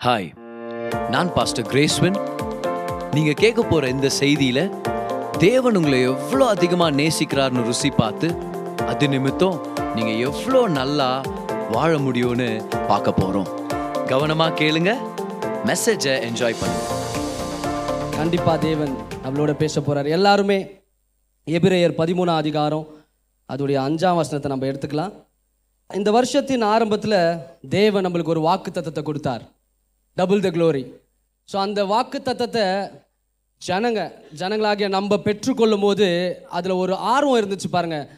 Hi நான் pastor கிரேஸ்வன் நீங்கள் கேட்க போகிற இந்த செய்தியில் தேவன் உங்களை எவ்வளோ அதிகமாக நேசிக்கிறார்னு ருசி பார்த்து அது நிமித்தம் நீங்கள் எவ்வளோ நல்லா வாழ முடியும்னு பார்க்க போகிறோம் கவனமாக கேளுங்க மெசேஜை என்ஜாய் பண்ணுங்க. கண்டிப்பாக தேவன் நம்மளோட பேச போகிறார் எல்லாருமே எபிரேயர் பதிமூணாம் அதிகாரம் அதோடைய அஞ்சாம் வசனத்தை நம்ம எடுத்துக்கலாம். இந்த வருஷத்தின் ஆரம்பத்தில் தேவன் நம்மளுக்கு ஒரு வாக்கு தத்துவத்தை கொடுத்தார். டபுள் த க்ளோரி ஸோ அந்த வாக்கு தத்தத்தை ஜனங்க ஜனங்களாகிய நம்ம பெற்றுக்கொள்ளும் போது அதில் ஒரு ஆர்வம் இருந்துச்சு பாருங்க.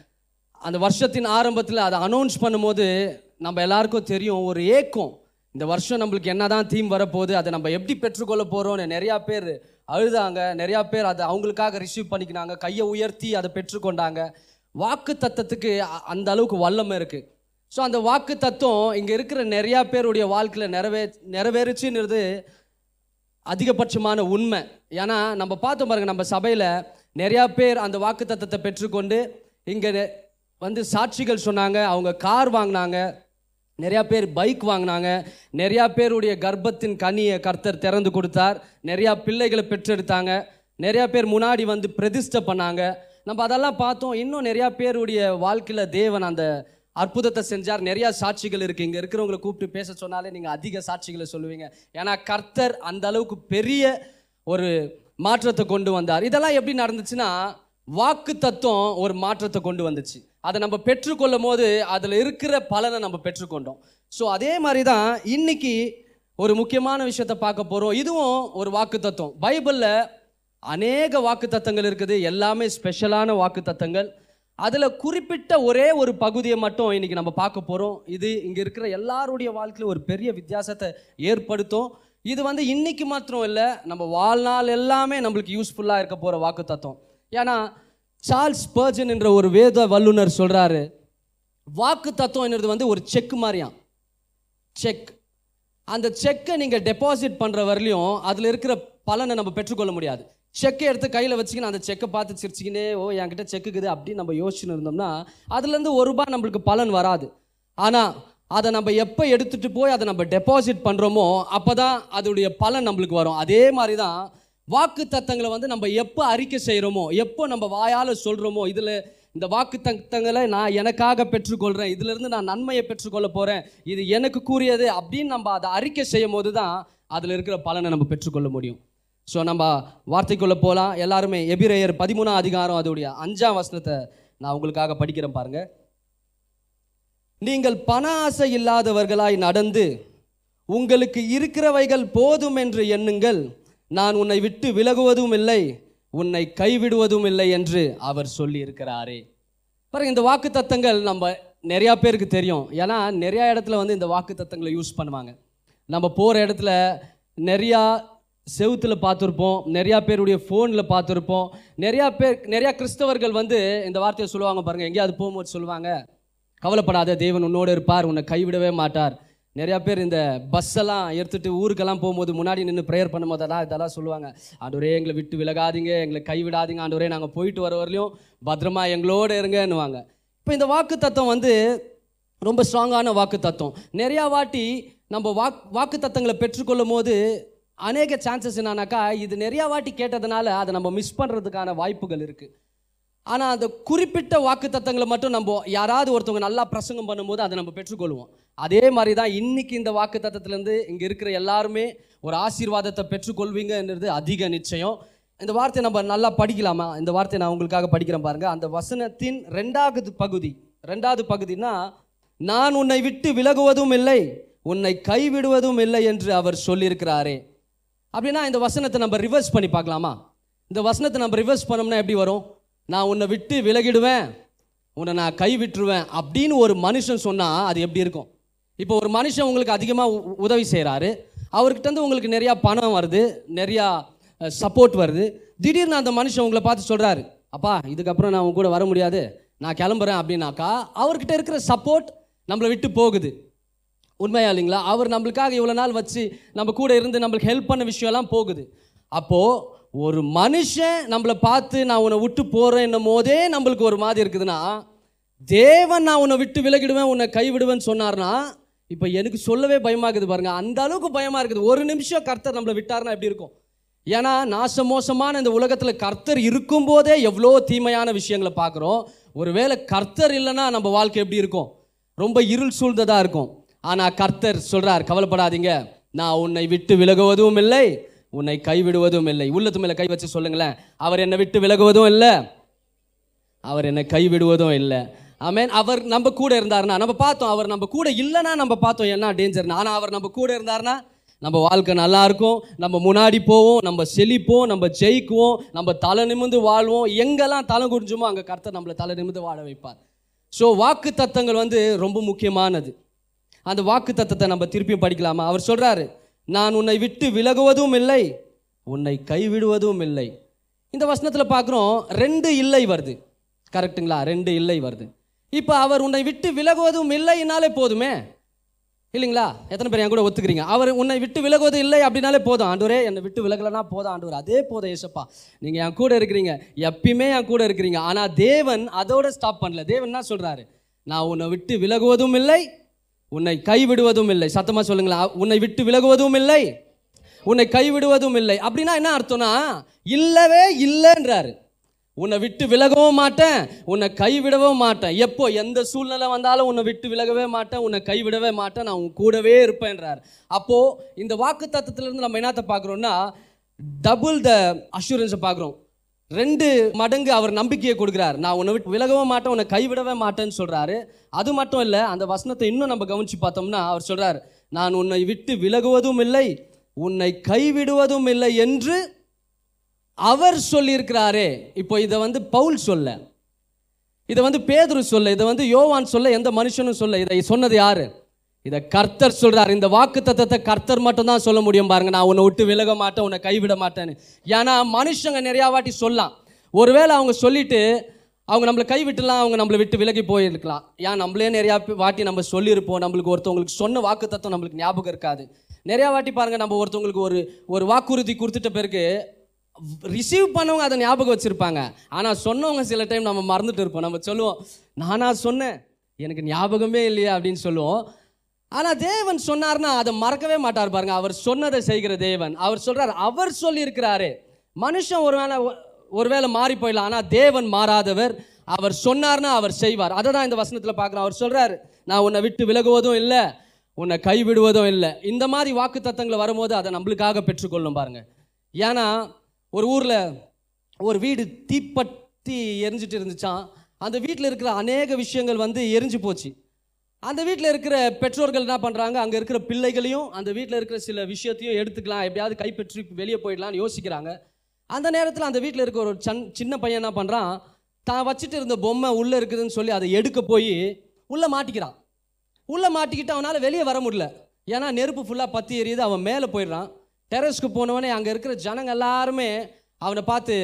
அந்த வருஷத்தின் ஆரம்பத்தில் அதை அனௌன்ஸ் பண்ணும்போது நம்ம எல்லாருக்கும் தெரியும் ஒரு ஏக்கம். இந்த வருஷம் நம்மளுக்கு என்னதான் தீம் வரப்போகுது அதை நம்ம எப்படி பெற்றுக்கொள்ள போகிறோம்னு நிறையா பேர் அழுதாங்க. நிறையா பேர் அதை அவங்களுக்காக ரிசீவ் பண்ணிக்கினாங்க. கையை உயர்த்தி அதை பெற்றுக்கொண்டாங்க. வாக்கு தத்தத்துக்கு அ- அந்த அளவுக்கு வல்லமை இருக்குது ஸோ அந்த வாக்கு தத்துவம் இங்கே இருக்கிற நிறையா பேருடைய வாழ்க்கையில் நிறைவே நிறைவேறுச்சுன்றது அதிகபட்சமான உண்மை. ஏன்னா நம்ம பார்த்தோம் பாருங்கள் நம்ம சபையில் நிறையா பேர் அந்த வாக்கு தத்துவத்தை பெற்றுக்கொண்டு இங்கே வந்து சாட்சிகள் சொன்னாங்க அவங்க கார் வாங்கினாங்க நிறையா பேர் பைக் வாங்கினாங்க நிறையா பேருடைய கர்ப்பத்தின் கனியை கர்த்தர் திறந்து கொடுத்தார் நிறையா பிள்ளைகளை பெற்றெடுத்தாங்க நிறையா பேர் முன்னாடி வந்து பிரதிஷ்டை பண்ணாங்க. நம்ம அதெல்லாம் பார்த்தோம் இன்னும் நிறையா பேருடைய வாழ்க்கையில் தேவன் அந்த அற்புதத்தை செஞ்சார். நிறையா சாட்சிகள் இருக்குது இங்கே இருக்கிறவங்களை கூப்பிட்டு பேச சொன்னாலே நீங்கள் அதிக சாட்சிகளை சொல்லுவீங்க. ஏன்னா கர்த்தர் அந்த அளவுக்கு பெரிய ஒரு மாற்றத்தை கொண்டு வந்தார். இதெல்லாம் எப்படி நடந்துச்சுன்னா வாக்கு தத்துவம் ஒரு மாற்றத்தை கொண்டு வந்துச்சு. அதை நம்ம பெற்றுக்கொள்ளும் போது அதில் இருக்கிற பலனை நம்ம பெற்றுக்கொண்டோம். ஸோ அதே மாதிரி தான் இன்னைக்கு ஒரு முக்கியமான விஷயத்தை பார்க்க போகிறோம் இதுவும் ஒரு வாக்கு தத்துவம். பைபிளில் அநேக வாக்கு தத்தங்கள் இருக்குது. எல்லாமே ஸ்பெஷலான வாக்கு தத்தங்கள் அதில் குறிப்பிட்ட ஒரே ஒரு பகுதியை மட்டும் இன்றைக்கி நம்ம பார்க்க போகிறோம் இது இங்கே இருக்கிற எல்லாருடைய வாழ்க்கையில் ஒரு பெரிய வித்தியாசத்தை ஏற்படுத்தும். இது வந்து இன்றைக்கி மாத்திரம் இல்லை நம்ம வாழ்நாள் எல்லாமே நம்மளுக்கு யூஸ்ஃபுல்லாக இருக்க போகிற வாக்கு தத்துவம் ஏன்னா சார்ல்ஸ் பர்ஜன் என்ற ஒரு வேத வல்லுனர் சொல்கிறாரு வாக்கு தத்துவம்ன்றது வந்து ஒரு செக் மாதிரியாம் செக் அந்த செக்கை நீங்கள் டெபாசிட் பண்ணுற வரலையும் அதில் இருக்கிற பலனை நம்ம பெற்றுக்கொள்ள முடியாது. செக்கை எடுத்து கையில் வச்சுக்கின்னு அந்த செக்கை பார்த்து சிரிச்சுக்கினே ஓ என்கிட்ட செக்குக்குது அப்படின்னு நம்ம யோசிச்சுன்னு இருந்தோம்னா அதுலேருந்து ஒரு ரூபாய் நம்மளுக்கு பலன் வராது. ஆனால் அதை நம்ம எப்போ எடுத்துகிட்டு போய் அதை நம்ம டெபாசிட் பண்ணுறோமோ அப்போ தான் அதோடைய பலன் நம்மளுக்கு வரும். அதே மாதிரி தான் வாக்கு தத்தங்களை வந்து நம்ம எப்போ அறிக்கை செய்கிறோமோ எப்போ நம்ம வாயால் சொல்கிறோமோ இதில் இந்த வாக்கு தத்தங்களை நான் எனக்காக பெற்றுக்கொள்கிறேன் இதிலிருந்து நான் நன்மையை பெற்றுக்கொள்ள போகிறேன் இது எனக்கு கூறியது அப்படின்னு நம்ம அதை அறிக்கை செய்யும் போது தான் அதில் இருக்கிற பலனை நம்ம பெற்றுக்கொள்ள முடியும். ஸோ நம்ம வார்த்தைக்குள்ளே போகலாம் எல்லாருமே எபிரேயர் பதிமூணாம் அதிகாரம் அதோடைய அஞ்சாம் வசனத்தை நான் உங்களுக்காக படிக்கிறேன் பாருங்க. நீங்கள் பண ஆசை இல்லாதவர்களாய் நடந்து உங்களுக்கு இருக்கிறவைகள் போதும் என்று எண்ணுங்கள். நான் உன்னை விட்டு விலகுவதும் இல்லை உன்னை கைவிடுவதும் இல்லை என்று அவர் சொல்லி இருக்கிறாரே பாருங்க இந்த வாக்கு தத்தங்கள் நம்ம நிறையா பேருக்கு தெரியும். ஏன்னா நிறையா இடத்துல வந்து இந்த வாக்கு தத்தங்களை யூஸ் பண்ணுவாங்க. நம்ம போகிற இடத்துல நிறையா செவுத்தில் பார்த்துருப்போம் நிறையா பேருடைய ஃபோனில் பார்த்துருப்போம். நிறையா பேர் நிறையா கிறிஸ்தவர்கள் வந்து இந்த வார்த்தையை சொல்லுவாங்க பாருங்கள் எங்கேயாவது போகும்போது சொல்லுவாங்க கவலைப்படாத தேவன் உன்னோடு இருப்பார் உன்னை கைவிடவே மாட்டார். நிறையா பேர் இந்த பஸ்ஸெல்லாம் எடுத்துகிட்டு ஊருக்கெல்லாம் போகும்போது முன்னாடி நின்று ப்ரேயர் பண்ணும்போது இதெல்லாம் சொல்லுவாங்க. ஆண்டவரே எங்களை விட்டு விலகாதீங்க எங்களை கைவிடாதீங்க ஆண்டவரே நாங்கள் போயிட்டு வர வரலையும் பத்திரமா எங்களோடு இருங்கன்னுவாங்க. இப்போ இந்த வாக்கு தத்துவம் வந்து ரொம்ப ஸ்ட்ராங்கான வாக்கு தத்துவம் நிறையா வாட்டி நம்ம வாக் வாக்கு தத்தங்களை பெற்றுக்கொள்ளும் போது அநேக சான்சஸ் என்னன்னாக்கா இது நிறையா வாட்டி கேட்டதுனால அதை நம்ம மிஸ் பண்ணுறதுக்கான வாய்ப்புகள் இருக்குது ஆனால் அந்த குறிப்பிட்ட வாக்கு தத்தங்களை மட்டும் நம்ம யாராவது ஒருத்தவங்க நல்லா பிரசங்கம் பண்ணும்போது அதை நம்ம பெற்றுக்கொள்வோம். அதே மாதிரி தான் இன்றைக்கி இந்த வாக்கு தத்தத்துலேருந்து இங்கே இருக்கிற எல்லாருமே ஒரு ஆசீர்வாதத்தை பெற்றுக்கொள்வீங்கன்றது அதிக நிச்சயம். இந்த வார்த்தையை நம்ம நல்லா படிக்கலாமா? இந்த வார்த்தையை நான் உங்களுக்காக படிக்கிறேன் பாருங்கள் அந்த வசனத்தின் ரெண்டாவது பகுதி ரெண்டாவது பகுதினா நான் உன்னை விட்டு விலகுவதும் இல்லை உன்னை கைவிடுவதும் இல்லை என்று அவர் சொல்லியிருக்கிறாரே. அப்படின்னா இந்த வசனத்தை நம்ம ரிவர்ஸ் பண்ணி பார்க்கலாமா? இந்த வசனத்தை நம்ம ரிவர்ஸ் பண்ணோம்னா எப்படி வரும்? நான் உன்னை விட்டு விலகிடுவேன். உன்னை நான் கை விட்டுருவேன் அப்படின்னு ஒரு மனுஷன் சொன்னால் அது எப்படி இருக்கும்? இப்போ ஒரு மனுஷன் உங்களுக்கு அதிகமாக உதவி செய்கிறாரு அவர்கிட்டருந்து உங்களுக்கு நிறையா பணம் வருது நிறையா சப்போர்ட் வருது. திடீர்னு அந்த மனுஷன் உங்களை பார்த்து சொல்கிறாரு அப்பா இதுக்கப்புறம் நான் உங்க கூட வர முடியாது. நான் கிளம்புறேன் அப்படின்னாக்கா அவர்கிட்ட இருக்கிற சப்போர்ட் நம்மளை விட்டு போகுது. உண்மையா இல்லைங்களா அவர் நம்மளுக்காக இவ்வளோ நாள் வச்சு நம்ம கூட இருந்து நம்மளுக்கு ஹெல்ப் பண்ண விஷயம்லாம் போகுது. அப்போது ஒரு மனுஷன் நம்மளை பார்த்து நான் உன்னை விட்டு போகிறேன்னும் போதே நம்மளுக்கு ஒரு மாதிரி இருக்குதுன்னா தேவன் நான் உன்னை விட்டு விலகிடுவேன் உன்னை கைவிடுவேன்னு சொன்னார்னா இப்போ எனக்கு சொல்லவே பயமாகுது இருக்குது அந்த அளவுக்கு பயமாக இருக்குது. ஒரு நிமிஷம் கர்த்தர் நம்மளை விட்டாருன்னா எப்படி இருக்கும்? ஏன்னா நாச மோசமான இந்த உலகத்தில் கர்த்தர் இருக்கும்போதே எவ்வளோ தீமையான விஷயங்களை பார்க்குறோம். ஒருவேளை கர்த்தர் இல்லைன்னா நம்ம வாழ்க்கை எப்படி இருக்கும்? ரொம்ப இருள் சூழ்ந்ததாக இருக்கும். ஆனால் கர்த்தர் சொல்கிறார் கவலைப்படாதீங்க. நான் உன்னை விட்டு விலகுவதும் இல்லை உன்னை கைவிடுவதும் இல்லை. உள்ளத்து மேலே கை வச்சு சொல்லுங்களேன். அவர் என்னை விட்டு விலகுவதும் இல்லை அவர் என்னை கைவிடுவதும் இல்லை. ஆமேன் அவர் நம்ம கூட இருந்தாருன்னா நம்ம பார்த்தோம் அவர் நம்ம கூட இல்லைன்னா நம்ம பார்த்தோம் என்ன டேஞ்சர்னா ஆனால் அவர் நம்ம கூட இருந்தாருன்னா நம்ம வாழ்க்கை நல்லா இருக்கும். நம்ம முன்னாடி போவோம் நம்ம செழிப்போம் நம்ம ஜெயிக்குவோம் நம்ம தலை நிமிந்து வாழ்வோம். எங்கெல்லாம் தலை குறிஞ்சுமோ அங்கே கர்த்தர் நம்மளை தலை நிமிந்து வாழ வைப்பார். ஸோ வாக்கு தத்தங்கள் வந்து ரொம்ப முக்கியமானது. அந்த வாக்கு தத்தத்தை நம்ம திருப்பியும் படிக்கலாமா? அவர் சொல்கிறாரு நான் உன்னை விட்டு விலகுவதும் இல்லை உன்னை கைவிடுவதும் இல்லை. இந்த வசனத்தில் பார்க்குறோம் ரெண்டு இல்லை வருது. கரெக்ட்டுங்களா ரெண்டு இல்லை வருது. இப்போ அவர் உன்னை விட்டு விலகுவதும் இல்லைனாலே போதுமே. இல்லைங்களா? எத்தனை பேர் என் கூட ஒத்துக்கிறீங்க? அவர் உன்னை விட்டு விலகுவது இல்லை அப்படின்னாலே போதும். ஆண்டவரே என்னை விட்டு விலகலைன்னா போதும். ஆண்டவர் அதே போதும் ஏசப்பா நீங்கள் என் கூட இருக்கிறீங்க. எப்பயுமே என் கூட இருக்கிறீங்க. ஆனால் தேவன் அதோட ஸ்டாப் பண்ணல. தேவன் என்ன சொல்கிறாரு நான் உன்னை விட்டு விலகுவதும் இல்லை உன்னை கைவிடுவதும் இல்லை. சத்தமாக சொல்லுங்களேன். உன்னை விட்டு விலகுவதும் இல்லை. உன்னை கைவிடுவதும் இல்லை. அப்படின்னா என்ன அர்த்தம்னா இல்லவே இல்லைன்றாரு. உன்னை விட்டு விலகவும் மாட்டேன். உன்னை கைவிடவும் மாட்டேன். எப்போ எந்த சூழ்நிலை வந்தாலும் உன்னை விட்டு விலகவே மாட்டேன். உன்னை கைவிடவே மாட்டேன். நான் உன் கூடவே இருப்பேன்றார். அப்போது இந்த வாக்கு இருந்து நம்ம என்னத்தை பார்க்குறோம்னா டபுள் த அஷூரன்ஸை பார்க்குறோம். ரெண்டு மடங்கு அவர் நம்பிக்கையை கொடுக்குறார். நான் உன்னை விட்டு விலகவும் மாட்டேன் உன்னை கைவிடவே மாட்டேன்னு சொல்கிறாரு அது மட்டும் இல்லை அந்த வசனத்தை இன்னும் நம்ம கவனிச்சு பார்த்தோம்னா அவர் சொல்கிறார் நான் உன்னை விட்டு விலகுவதும் இல்லை உன்னை கைவிடுவதும் இல்லை என்று அவர் சொல்லியிருக்கிறாரே. இப்போ இதை வந்து பவுல் சொல்ல இதை வந்து பேதுரு சொல்ல இதை வந்து யோவான் சொல்ல எந்த மனுஷனும் சொல்ல இதை சொன்னது யாரு? இதை கர்த்தர் சொல்கிறார் இந்த வாக்கு தத்தத்தை கர்த்தர் மட்டும் தான் சொல்ல முடியும் பாருங்க. நான் உன்னை விட்டு விலக மாட்டேன் உன்னை கைவிட மாட்டேன்னு. ஏன்னா மனுஷங்க நிறையா வாட்டி சொல்லலாம். ஒருவேளை அவங்க சொல்லிட்டு அவங்க நம்மளை கைவிட்டுலாம் அவங்க நம்மளை விட்டு விலகி போயிருக்கலாம். ஏன் நம்மளே நிறையா வாட்டி நம்ம சொல்லியிருப்போம். நம்மளுக்கு ஒருத்தவங்களுக்கு சொன்ன வாக்கு தத்துவம் நம்மளுக்கு ஞாபகம் இருக்காது. நிறையா வாட்டி பாருங்கள் நம்ம ஒருத்தவங்களுக்கு ஒரு ஒரு வாக்குறுதி கொடுத்துட்ட பிறகு ரிசீவ் பண்ணவங்க அதை ஞாபகம் வச்சுருப்பாங்க. ஆனால் சொன்னவங்க சில டைம் நம்ம மறந்துட்டு இருப்போம். நம்ம சொல்லுவோம் நானாக சொன்னேன் எனக்கு ஞாபகமே இல்லையா அப்படின்னு சொல்லுவோம். ஆனால் தேவன் சொன்னார்னா அதை மறக்கவே மாட்டார் பாருங்க. அவர் சொன்னதை செய்கிற தேவன். அவர் சொல்கிறார் அவர் சொல்லியிருக்கிறாரு. மனுஷன் ஒருவேளை ஒருவேளை மாறி போயிடலாம் ஆனால் தேவன் மாறாதவர். அவர் சொன்னார்னா அவர் செய்வார். அதை தான் இந்த வசனத்தில் பார்க்குறோம். அவர் சொல்கிறார் நான் உன்னை விட்டு விலகுவதும் இல்லை உன்னை கைவிடுவதும் இல்லை. இந்த மாதிரி வாக்கு தத்தங்களை வரும்போது அதை நம்மளுக்காக பெற்றுக்கொள்ளும் பாருங்க. ஏன்னா ஒரு ஊரில் ஒரு வீடு தீப்பற்றி எரிஞ்சிட்டு இருந்துச்சான் அந்த வீட்டில் இருக்கிற அநேக விஷயங்கள் வந்து எரிஞ்சு போச்சு. அந்த வீட்டில் இருக்கிற பெற்றோர்கள் என்ன பண்ணுறாங்க அங்கே இருக்கிற பிள்ளைகளையும் அந்த வீட்டில் இருக்கிற சில விஷயத்தையும் எடுத்துக்கலாம். எப்படியாவது கைப்பற்றி வெளியே போயிடலான்னு யோசிக்கிறாங்க. அந்த நேரத்தில் அந்த வீட்டில் இருக்கிற ஒரு சன் சின்ன பையன் என்ன பண்ணுறான் தான் வச்சுட்டு இருந்த பொம்மை உள்ளே இருக்குதுன்னு சொல்லி அதை எடுக்க போய் உள்ளே மாட்டிக்கிறான். உள்ளே மாட்டிக்கிட்டு அவனால் வெளியே வர முடியல. ஏன்னா நெருப்பு ஃபுல்லாக பற்றி எரியுது. அவன் மேலே போயிடுறான். டெரஸ்க்கு போனவனே அங்கே இருக்கிற ஜனங்க எல்லாருமே அவனை பார்த்து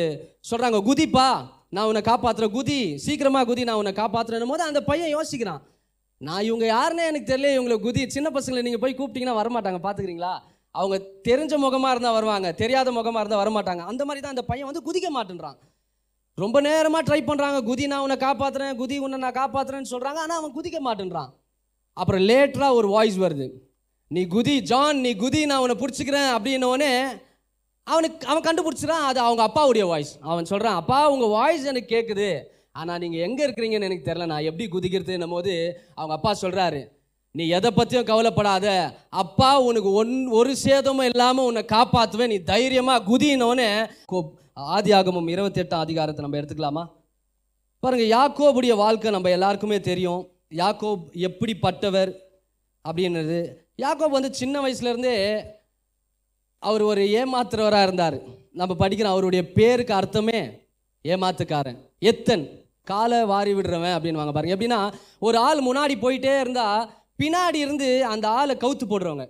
சொல்கிறாங்க குதிப்பா நான் உன்னை காப்பாற்றுறேன் குதி சீக்கிரமாக குதி நான் உன்னை காப்பாற்றுறேன் போது அந்த பையன் யோசிக்கிறான். நான் இவங்க யாருன்னே எனக்கு தெரியல இவங்களை குதி சின்ன பசங்களை நீங்கள் போய் கூப்பிட்டீங்கன்னா வரமாட்டாங்க பார்த்துக்கிறீங்களா அவங்க தெரிஞ்ச முகமாக இருந்தால் வருவாங்க தெரியாத முகமாக இருந்தால் வரமாட்டாங்க. அந்த மாதிரி தான் அந்த பையன் வந்து குதிக்க மாட்டேன்றான். ரொம்ப நேரமாக ட்ரை பண்ணுறாங்க குதி நான் உன்னை காப்பாற்றுறேன் குதி உன்னை நான் காப்பாற்றுறேன்னு சொல்கிறாங்க ஆனால் அவன் குதிக்க மாட்டேன்றான். அப்புறம் லேட்டராக ஒரு வாய்ஸ் வருது. நீ குதி ஜான் நீ குதி நான் உன்னை பிடிச்சிக்கிறேன் அப்படின்னோடனே அவனுக்கு அவன் கண்டுபிடிச்சிடான் அது அவங்க அப்பாவுடைய வாய்ஸ் அவன் சொல்கிறான் அப்பா உங்கள் வாய்ஸ் எனக்கு கேட்குது ஆனால் நீங்கள் எங்கே இருக்கிறீங்கன்னு எனக்கு தெரில நான் எப்படி குதிக்கிறதுன்னும் போது அவங்க அப்பா சொல்கிறாரு நீ எதை பற்றியும் கவலைப்படாத. அப்பா உனக்கு ஒன் ஒரு சேதமும் இல்லாமல் உன்னை காப்பாற்றுவேன் நீ தைரியமாக குதினோடனே ஆதி ஆகமும் இருபத்தெட்டாம் அதிகாரத்தை நம்ம எடுத்துக்கலாமா? பாருங்கள் யாக்கோபுடைய வாழ்க்கை நம்ம எல்லாருக்குமே தெரியும். யாக்கோப் எப்படிப்பட்டவர் அப்படின்றது. யாக்கோப் வந்து சின்ன வயசுலேருந்தே அவர் ஒரு ஏமாத்துறவராக இருந்தார். நம்ம படிக்கிற அவருடைய பேருக்கு அர்த்தமே ஏமாத்துக்காரன். எத்தன்? காலை வாரி விடுறவன் அப்படின்னு பாருங்க. எப்படின்னா ஒரு ஆள் முன்னாடி போயிட்டே இருந்தா பின்னாடி இருந்து அந்த ஆளை கவுத்து போடுறவங்க.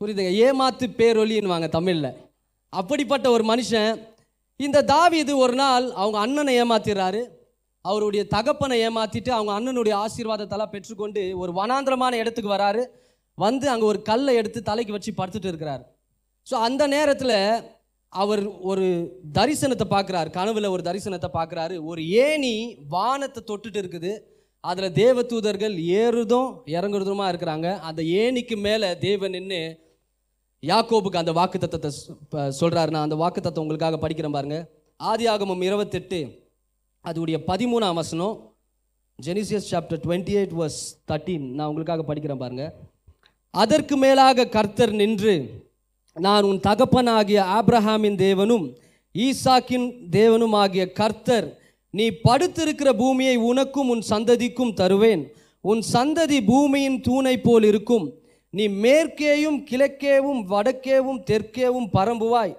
புரியுதுங்க? ஏமாத்து பேரொலின்வாங்க தமிழில். அப்படிப்பட்ட ஒரு மனுஷன் இந்த தாவிது ஒரு நாள் அவங்க அண்ணனை ஏமாத்திடுறாரு. அவருடைய தகப்பனை ஏமாத்திட்டு அவங்க அண்ணனுடைய ஆசீர்வாதத்தெல்லாம் பெற்றுக்கொண்டு ஒரு வனாந்திரமான இடத்துக்கு வராரு. வந்து அங்கே ஒரு கல்லை எடுத்து தலைக்கு வச்சு படுத்துட்டு இருக்கிறார். ஸோ அந்த நேரத்தில் அவர் ஒரு தரிசனத்தை பார்க்குறாரு. கனவில் ஒரு தரிசனத்தை பார்க்குறாரு. ஒரு ஏணி வானத்தை தொட்டுட்டு இருக்குது. அதில் தேவதூதர்கள் ஏறுதும் இறங்குறதுமா இருக்கிறாங்க. அந்த ஏணிக்கு மேலே தேவன் நின்று யாக்கோபுக்கு அந்த வாக்கு தத்துவத்தை சொல்கிறாரு நான் அந்த வாக்கு தத்துவம் உங்களுக்காக படிக்கிறேன் பாருங்க. ஆதியாகமம் இருபத்தெட்டு அதுடைய பதிமூணாம் வசனம் Genesis chapter twenty eight verse thirteen நான் உங்களுக்காக படிக்கிறேன் பாருங்க. அதற்கு மேலாக கர்த்தர் நின்று நான் உன் தகப்பனாகிய ஆப்ரஹாமின் தேவனும் ஈசாக்கின் தேவனும் ஆகிய கர்த்தர் நீ படுத்திருக்கிற பூமியை உனக்கும் உன் சந்ததிக்கும் தருவேன். உன் சந்ததி பூமியின் தூணை போல் இருக்கும். நீ மேற்கேயும் கிழக்கேவும் வடக்கேவும் தெற்கேவும் பரம்புவாய்.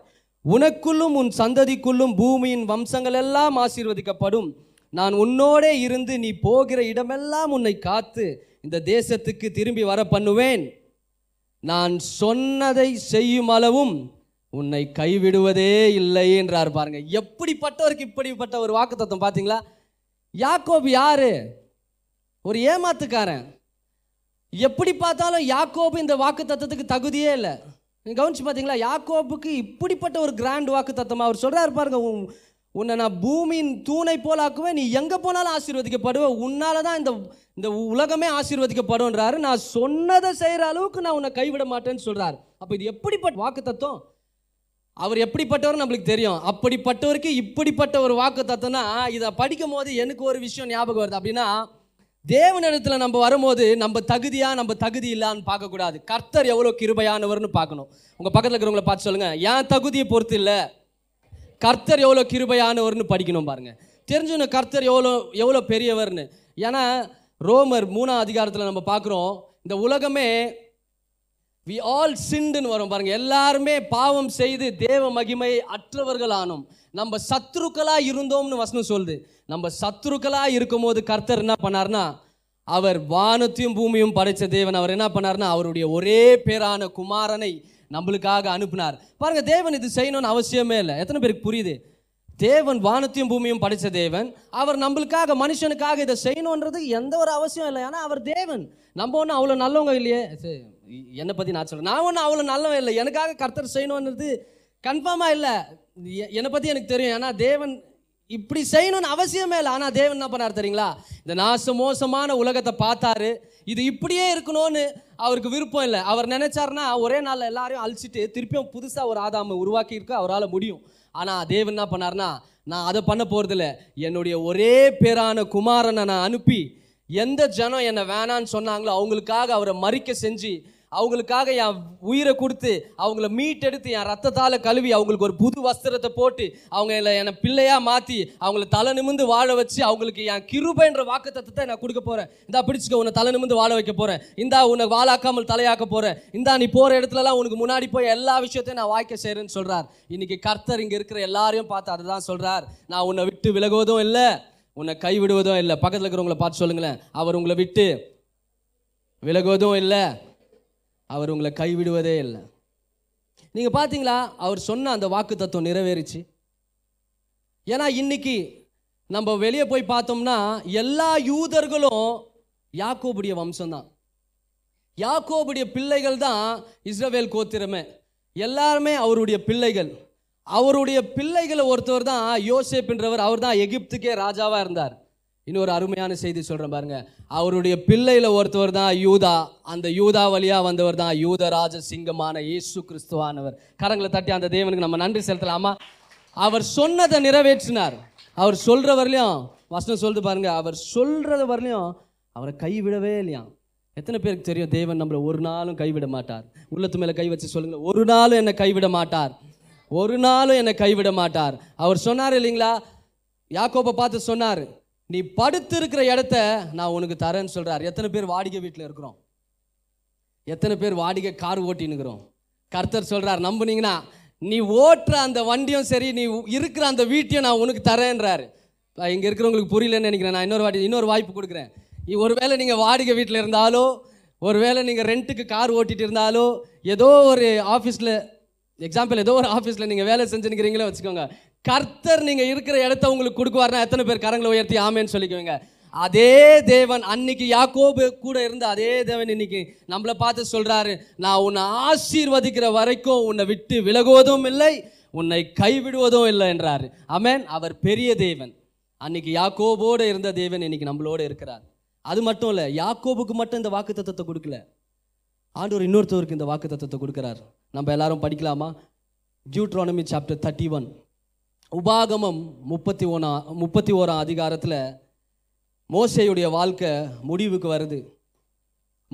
உனக்குள்ளும் உன் சந்ததிக்குள்ளும் பூமியின் வம்சங்கள் எல்லாம் ஆசீர்வதிக்கப்படும். நான் உன்னோடே இருந்து நீ போகிற இடமெல்லாம் உன்னை காத்து இந்த தேசத்துக்கு திரும்பி வர பண்ணுவேன் நான் சொன்னதை செய்யும் அளவும் உன்னை கைவிடுவதே இல்லை என்றார் பாருங்க. எப்படிப்பட்டவருக்கு இப்படிப்பட்ட ஒரு வாக்குத்தத்தம் பார்த்தீங்களா? யாக்கோப் யாரு? ஒரு ஏமாத்துக்காரன். எப்படி பார்த்தாலும் யாக்கோபு இந்த வாக்கு தத்துவத்துக்கு தகுதியே இல்லை. கவனிச்சு பார்த்தீங்களா? யாக்கோபுக்கு இப்படிப்பட்ட ஒரு கிராண்ட் வாக்கு தத்துவம் அவர் சொல்கிறார் பாருங்க. உன்னை நான் பூமியின் தூணை போல் ஆக்குவேன். நீ எங்கே போனாலும் ஆசீர்வதிக்கப்படுவ. உன்னால தான் இந்த இந்த உலகமே ஆசீர்வதிக்கப்படும்ன்றாரு. நான் சொன்னதை செய்கிற அளவுக்கு நான் உன்னை கைவிட மாட்டேன்னு சொல்கிறார் அப்போ இது எப்படிப்பட்ட வாக்கு தத்துவம் அவர் எப்படிப்பட்டவர் நம்மளுக்கு தெரியும். அப்படிப்பட்டவருக்கு இப்படிப்பட்ட ஒரு வாக்கு தத்தம்னா இதை படிக்கும் போது எனக்கு ஒரு விஷயம் ஞாபகம் வருது. அப்படின்னா தேவனிடத்தில் நம்ம வரும்போது நம்ம தகுதியா நம்ம தகுதி இல்லான்னு பார்க்கக்கூடாது. கர்த்தர் எவ்வளோ கிருபையானவர்னு பார்க்கணும். உங்கள் பக்கத்தில் இருக்கிறவங்கள பார்த்து சொல்லுங்கள் ஏன் தகுதியை பொறுத்து இல்லை. கர்த்தர் எவ்வளோ கிருபையானவர்னு படிக்கணும் பாருங்கள் தெரிஞ்சுக்கணும் கர்த்தர் எவ்வளோ எவ்வளோ பெரியவர்னு. ஏன்னா ரோமர் மூணாம் அதிகாரத்தில் நம்ம பார்க்குறோம் இந்த உலகமே வி ஆல் சிண்டுன்னு வரும் பாருங்கள் எல்லாருமே பாவம் செய்து தேவ மகிமை அற்றவர்களானோம். நம்ம சத்ருக்களாக இருந்தோம்னு வசனம் சொல்லுது. நம்ம சத்துருக்களா இருக்கும்போது கர்த்தர் என்ன பண்ணார்னா அவர் வானத்தையும் பூமியும் படைத்த தேவன் அவர் என்ன பண்ணார்னா அவருடைய ஒரே பேரான குமாரனை நம்மளுக்காக அனுப்பினார். பாருங்க தேவன் இது செய்யணும்னு அவசியமே இல்லை. எத்தனை பேருக்கு புரியுது? தேவன் வானத்தையும் பூமியும் படைத்த தேவன். அவர் நம்மளுக்காக மனுஷனுக்காக இதை செய்யணுன்றது எந்த ஒரு அவசியம் இல்லை. ஏன்னா அவர் தேவன். நம்ம ஒன்றும் அவ்வளோ நல்லவங்க இல்லையே. என்னை பற்றி நான் சொல்கிறேன் நான் ஒன்றும் அவ்வளோ நல்லவன் இல்லை. எனக்காக கர்த்தர் செய்யணுன்றது கன்ஃபார்மாக இல்லை. என்னை பற்றி எனக்கு தெரியும். ஏன்னா தேவன் இப்படி செய்யணும்னு அவசியமே இல்லை. ஆனால் தேவன் என்ன பண்ணார் தெரியுங்களா? இந்த நாச மோசமான உலகத்தை பார்த்தாரு. இது இப்படியே இருக்கணும்னு அவருக்கு விருப்பம் இல்லை. அவர் நினைச்சாருன்னா ஒரே நாளில் எல்லாரையும் அழிச்சிட்டு திருப்பியும் புதுசாக ஒரு ஆதாமை உருவாக்கி இருக்க அவரால் முடியும். ஆனால் தேவன் என்ன பண்ணார்னா நான் அதை பண்ண போகிறதில்ல என்னுடைய ஒரே பேரான குமாரனை நான் அனுப்பி எந்த ஜனம் என்னை வேணான்னு சொன்னாங்களோ அவங்களுக்காக அவரை மறிக்க செஞ்சு அவங்களுக்காக என் உயிரை கொடுத்து அவங்கள மீட்டெடுத்து என் ரத்தத்தால் கழுவி அவங்களுக்கு ஒரு புது வஸ்திரத்தை போட்டு அவங்க என்னை பிள்ளையாக மாற்றி அவங்கள தலை நிமிந்து வாழ வச்சு அவங்களுக்கு என் கிருபைன்ற வாக்கு தத்தத்தை நான் கொடுக்க போகிறேன் இந்தா பிடிச்சிக்க உன்னை தலை நிமிந்து வாழ வைக்க போகிறேன் இந்தா உன்னை வாழாக்காமல் தலையாக்க போகிறேன் இந்தா நீ போகிற இடத்துலலாம் உனக்கு முன்னாடி போய் எல்லா விஷயத்தையும் நான் வாய்க்க செய்கிறேன்னு சொல்கிறார் இன்னைக்கு கர்த்தர் இங்கே இருக்கிற எல்லாரையும் பார்த்து அதை தான் சொல்கிறார் நான் உன்னை விட்டு விலகுவதும் இல்லை உன்னை கைவிடுவதும் இல்லை. பக்கத்தில் இருக்கிறவங்கள பார்த்து சொல்லுங்களேன். அவர் உங்களை விட்டு விலகுவதும் இல்லை அவர் உங்களை கைவிடுவதே இல்லை. நீங்கள் பார்த்தீங்களா அவர் சொன்ன அந்த வாக்கு தத்துவம் நிறைவேறிச்சு. ஏன்னா இன்னைக்கு நம்ம வெளியே போய் பார்த்தோம்னா எல்லா யூதர்களும் யாக்கோபுடைய வம்சம்தான். யாக்கோபுடைய பிள்ளைகள் தான் இஸ்ரவேல் கோத்திரமே. எல்லாருமே அவருடைய பிள்ளைகள். அவருடைய பிள்ளைகளை ஒருத்தவர் தான் யோசேப்ன்றவர் அவர் தான் எகிப்துக்கே ராஜாவாக இருந்தார். இன்னொரு அருமையான செய்தி சொல்கிறேன் பாருங்க. அவருடைய பிள்ளையில் ஒருத்தவர் தான் யூதா அந்த யூதா வழியாக வந்தவர் தான் யூத ராஜ சிங்கமான இயேசு கிறிஸ்துவானவர். கரங்களை தட்டி அந்த தேவனுக்கு நம்ம நன்றி செலுத்தலாமா? அவர் சொன்னதை நிறைவேற்றினார். அவர் சொல்கிற வரலையும் வசனம் சொல்லுது பாருங்க அவர் சொல்கிறது வரலையும் அவரை கைவிடவே இல்லையா எத்தனை பேருக்கு தெரியும் தேவன் நம்மளை ஒரு நாளும் கைவிட மாட்டார். உள்ளத்து மேலே கை வச்சு சொல்லுங்க ஒரு நாளும் என்னை கைவிட மாட்டார். ஒரு நாளும் என்னை கைவிட மாட்டார். அவர் சொன்னார் இல்லைங்களா? யாக்கோப்பை பார்த்து சொன்னார் நீ படுத்திருக்கிற இடத்த நான் உனக்கு தரேன்னு சொல்கிறார் எத்தனை பேர் வாடகை வீட்டில் இருக்கிறோம்? எத்தனை பேர் வாடகை கார் ஓட்டினுக்கிறோம் கர்த்தர் சொல்கிறார் நம்புனீங்கன்னா நீ ஓட்டுற அந்த வண்டியும் சரி நீ இருக்கிற அந்த வீட்டையும் நான் உனக்கு தரேன்றாரு. இங்கே இருக்கிறவங்களுக்கு புரியலன்னு நினைக்கிறேன். நான் இன்னொரு வாட்டி இன்னொரு வாய்ப்பு கொடுக்குறேன். ஒரு ஒருவேளை நீங்கள் வாடகை வீட்டில் இருந்தாலோ ஒருவேளை நீங்கள் ரெண்ட்டுக்கு கார் ஓட்டிகிட்டு இருந்தாலோ ஏதோ ஒரு ஆஃபீஸில் எக்ஸாம்பிள் ஏதோ ஒரு ஆஃபீஸில் நீங்கள் வேலை செஞ்சுருக்கிறீங்களே வச்சுக்கோங்க. கர்த்தர் நீங்கள் இருக்கிற இடத்த உங்களுக்கு கொடுக்குவார்னா எத்தனை பேர் கரங்களை உயர்த்தி ஆமேன்னு சொல்லிக்குவீங்க? அதே தேவன் அன்னைக்கு யாக்கோபு கூட இருந்த அதே தேவன் இன்னைக்கு நம்மளை பார்த்து சொல்றாரு நான் உன்னை ஆசீர்வதிக்கிற வரைக்கும் உன்னை விட்டு விலகுவதும் இல்லை உன்னை கைவிடுவதும் இல்லை என்றாரு. அமேன் அவர் பெரிய தேவன். அன்னைக்கு யாக்கோபோடு இருந்த தேவன் இன்னைக்கு நம்மளோட இருக்கிறார். அது மட்டும் இல்லை யாக்கோபுக்கு மட்டும் இந்த வாக்கு தத்துவத்தை கொடுக்கல. ஆண்டவர் இன்னொருத்தவருக்கு இந்த வாக்கு தத்துவத்தை கொடுக்குறார். நம்ம எல்லாரும் படிக்கலாமா? ஜூட்ரானமி சாப்டர் தேர்ட்டி ஒன் உபாகமம் முப்பத்தி ஒன்றா முப்பத்தி ஓராம் அதிகாரத்தில் மோசையுடைய வாழ்க்கை முடிவுக்கு வருது.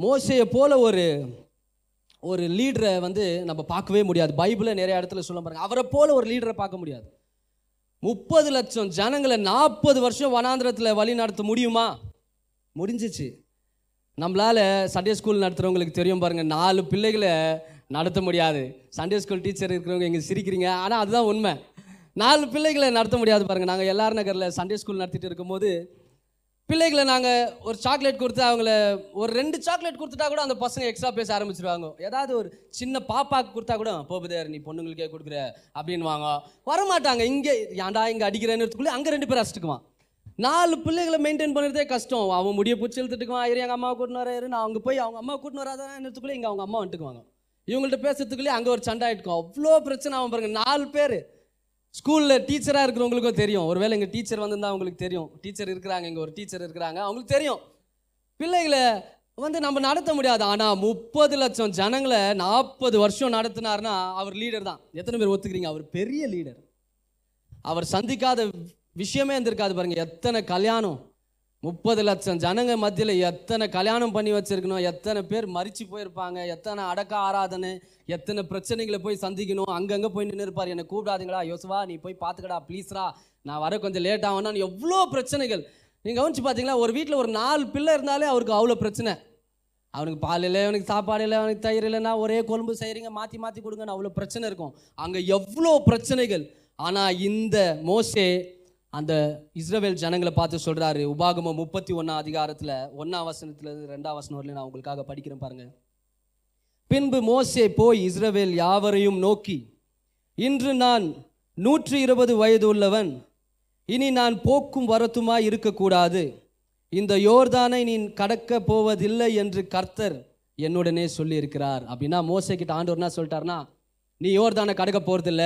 மோசையை போல ஒரு ஒரு லீடரை வந்து நம்ம பார்க்கவே முடியாது. பைபிளில் நிறைய இடத்துல சொல்ல பாருங்க. அவரை போல ஒரு லீடரை பார்க்க முடியாது. முப்பது லட்சம் ஜனங்களை நாற்பது வருஷம் வனாந்திரத்தில் வழி நடத்த முடியுமா? முடிஞ்சிச்சு. நம்மளால் சண்டே ஸ்கூல் நடத்துகிறவங்களுக்கு தெரியும் பாருங்கள் நாலு பிள்ளைகளை நடத்த முடியாது. சண்டே ஸ்கூல் டீச்சர் இருக்கிறவங்க எங்கே சிரிக்கிறீங்க. ஆனால் அதுதான் உண்மை. நாலு பிள்ளைகளை நடத்த முடியாது பாருங்கள் நாங்கள் எல்ஆர் நகரில் சண்டே ஸ்கூல் நடத்திட்டு இருக்கும்போது பிள்ளைகளை நாங்கள் ஒரு சாக்லேட் கொடுத்து அவங்கள ஒரு ரெண்டு சாக்லேட் கொடுத்துட்டா கூட அந்த பசங்க எக்ஸ்ட்ரா பேச ஆரம்பிச்சிருவாங்க. ஏதாவது ஒரு சின்ன பாப்பாக்கு கொடுத்தா கூட போபுதேர் நீ பொண்ணுங்களுக்கே கொடுக்குற அப்படின்வாங்க வரமாட்டாங்க. இங்கே ஏன்டா இங்கே அடிக்கிறேன்னு அங்கே ரெண்டு பேர் அடிச்சுக்குவான் நாலு பிள்ளைகளை மெயின்டைன் பண்ணுறதே கஷ்டம். அவன் முடிய பிடிச்சி இழுத்துட்டுக்குவான். இரு எங்கள் அம்மாவை கூட்டின்னு வராரு நான் அவங்க போய் அவங்க அம்மா கூட்டின்னு வராதான்னு இங்கே அவங்க அம்மா வந்துட்டுக்குவாங்க. இவங்கள்ட்ட பேசுறதுக்குள்ளே அங்கே ஒரு சண்டை ஆகிட்டுக்கும் அவ்வளோ பிரச்சனை அவன் பாருங்க. நாலு பேர். ஸ்கூலில் டீச்சராக இருக்கிறவங்களுக்கும் தெரியும். ஒருவேளை எங்கள் டீச்சர் வந்திருந்தால் அவங்களுக்கு தெரியும். டீச்சர் இருக்கிறாங்க இங்கே ஒரு டீச்சர் இருக்கிறாங்க அவங்களுக்கு தெரியும். பிள்ளைகளை வந்து நம்ம நடத்த முடியாது. ஆனால் முப்பது லட்சம் ஜனங்களை நாற்பது வருஷம் நடத்தினார்னா அவர் லீடர் தான். எத்தனை பேர் ஒத்துக்கிறீங்க? அவர் பெரிய லீடர் அவர் சந்திக்காத விஷயமே இருந்திருக்காது பாருங்கள் எத்தனை கல்யாணம் முப்பது லட்சம் ஜனங்க மத்தியில் எத்தனை கல்யாணம் பண்ணி வச்சுருக்கணும் எத்தனை பேர் மறிச்சு போயிருப்பாங்க எத்தனை அடக்க ஆராதனை எத்தனை பிரச்சனைகளை போய் சந்திக்கணும் அங்கங்கே போய் நின்று இருப்பார். என்னை கூப்பிடாதீங்களா யோசுவா நீ போய் பார்த்துக்கடா ப்ளீஸ்ரா நான் வர கொஞ்சம் லேட் ஆகும்னா எவ்வளோ பிரச்சனைகள்? நீங்கள் கவனிச்சு பார்த்தீங்களா ஒரு வீட்டில் ஒரு நாலு பிள்ளை இருந்தாலே அவருக்கு அவ்வளோ பிரச்சனை. அவனுக்கு பால் இல்லை அவனுக்கு சாப்பாடு இல்லை அவனுக்கு தயிர் இல்லைன்னா ஒரே கொழும்பு செய்கிறீங்க மாற்றி மாற்றி கொடுங்கன்னு அவ்வளோ பிரச்சனை இருக்கும். அங்கே எவ்வளோ பிரச்சனைகள்? ஆனால் இந்த மோசே அந்த இஸ்ரவேல் ஜனங்களை பார்த்து சொல்கிறாரு உபாகமம் முப்பத்தி ஒன்றாம் அதிகாரத்தில் ஒன்றாம் வசனத்துலேருந்து ரெண்டாம் வசனம் வரலையும் நான் உங்களுக்காக படிக்கிறேன் பாருங்கள் பின்பு மோசே போய் இஸ்ரவேல் யாவரையும் நோக்கி இன்று நான் நூற்றி இருபது வயது உள்ளவன் இனி நான் போக்கும் வரத்துமாய் இருக்கக்கூடாது. இந்த யோர்தானை நீ கடக்க போவதில்லை என்று கர்த்தர் என்னுடனே சொல்லியிருக்கிறார். அப்படின்னா மோசே கிட்ட ஆண்டோர்னா சொல்லிட்டார்னா சொல்லிட்டாருன்னா நீ யோர்தானை கடக்க போகிறதில்ல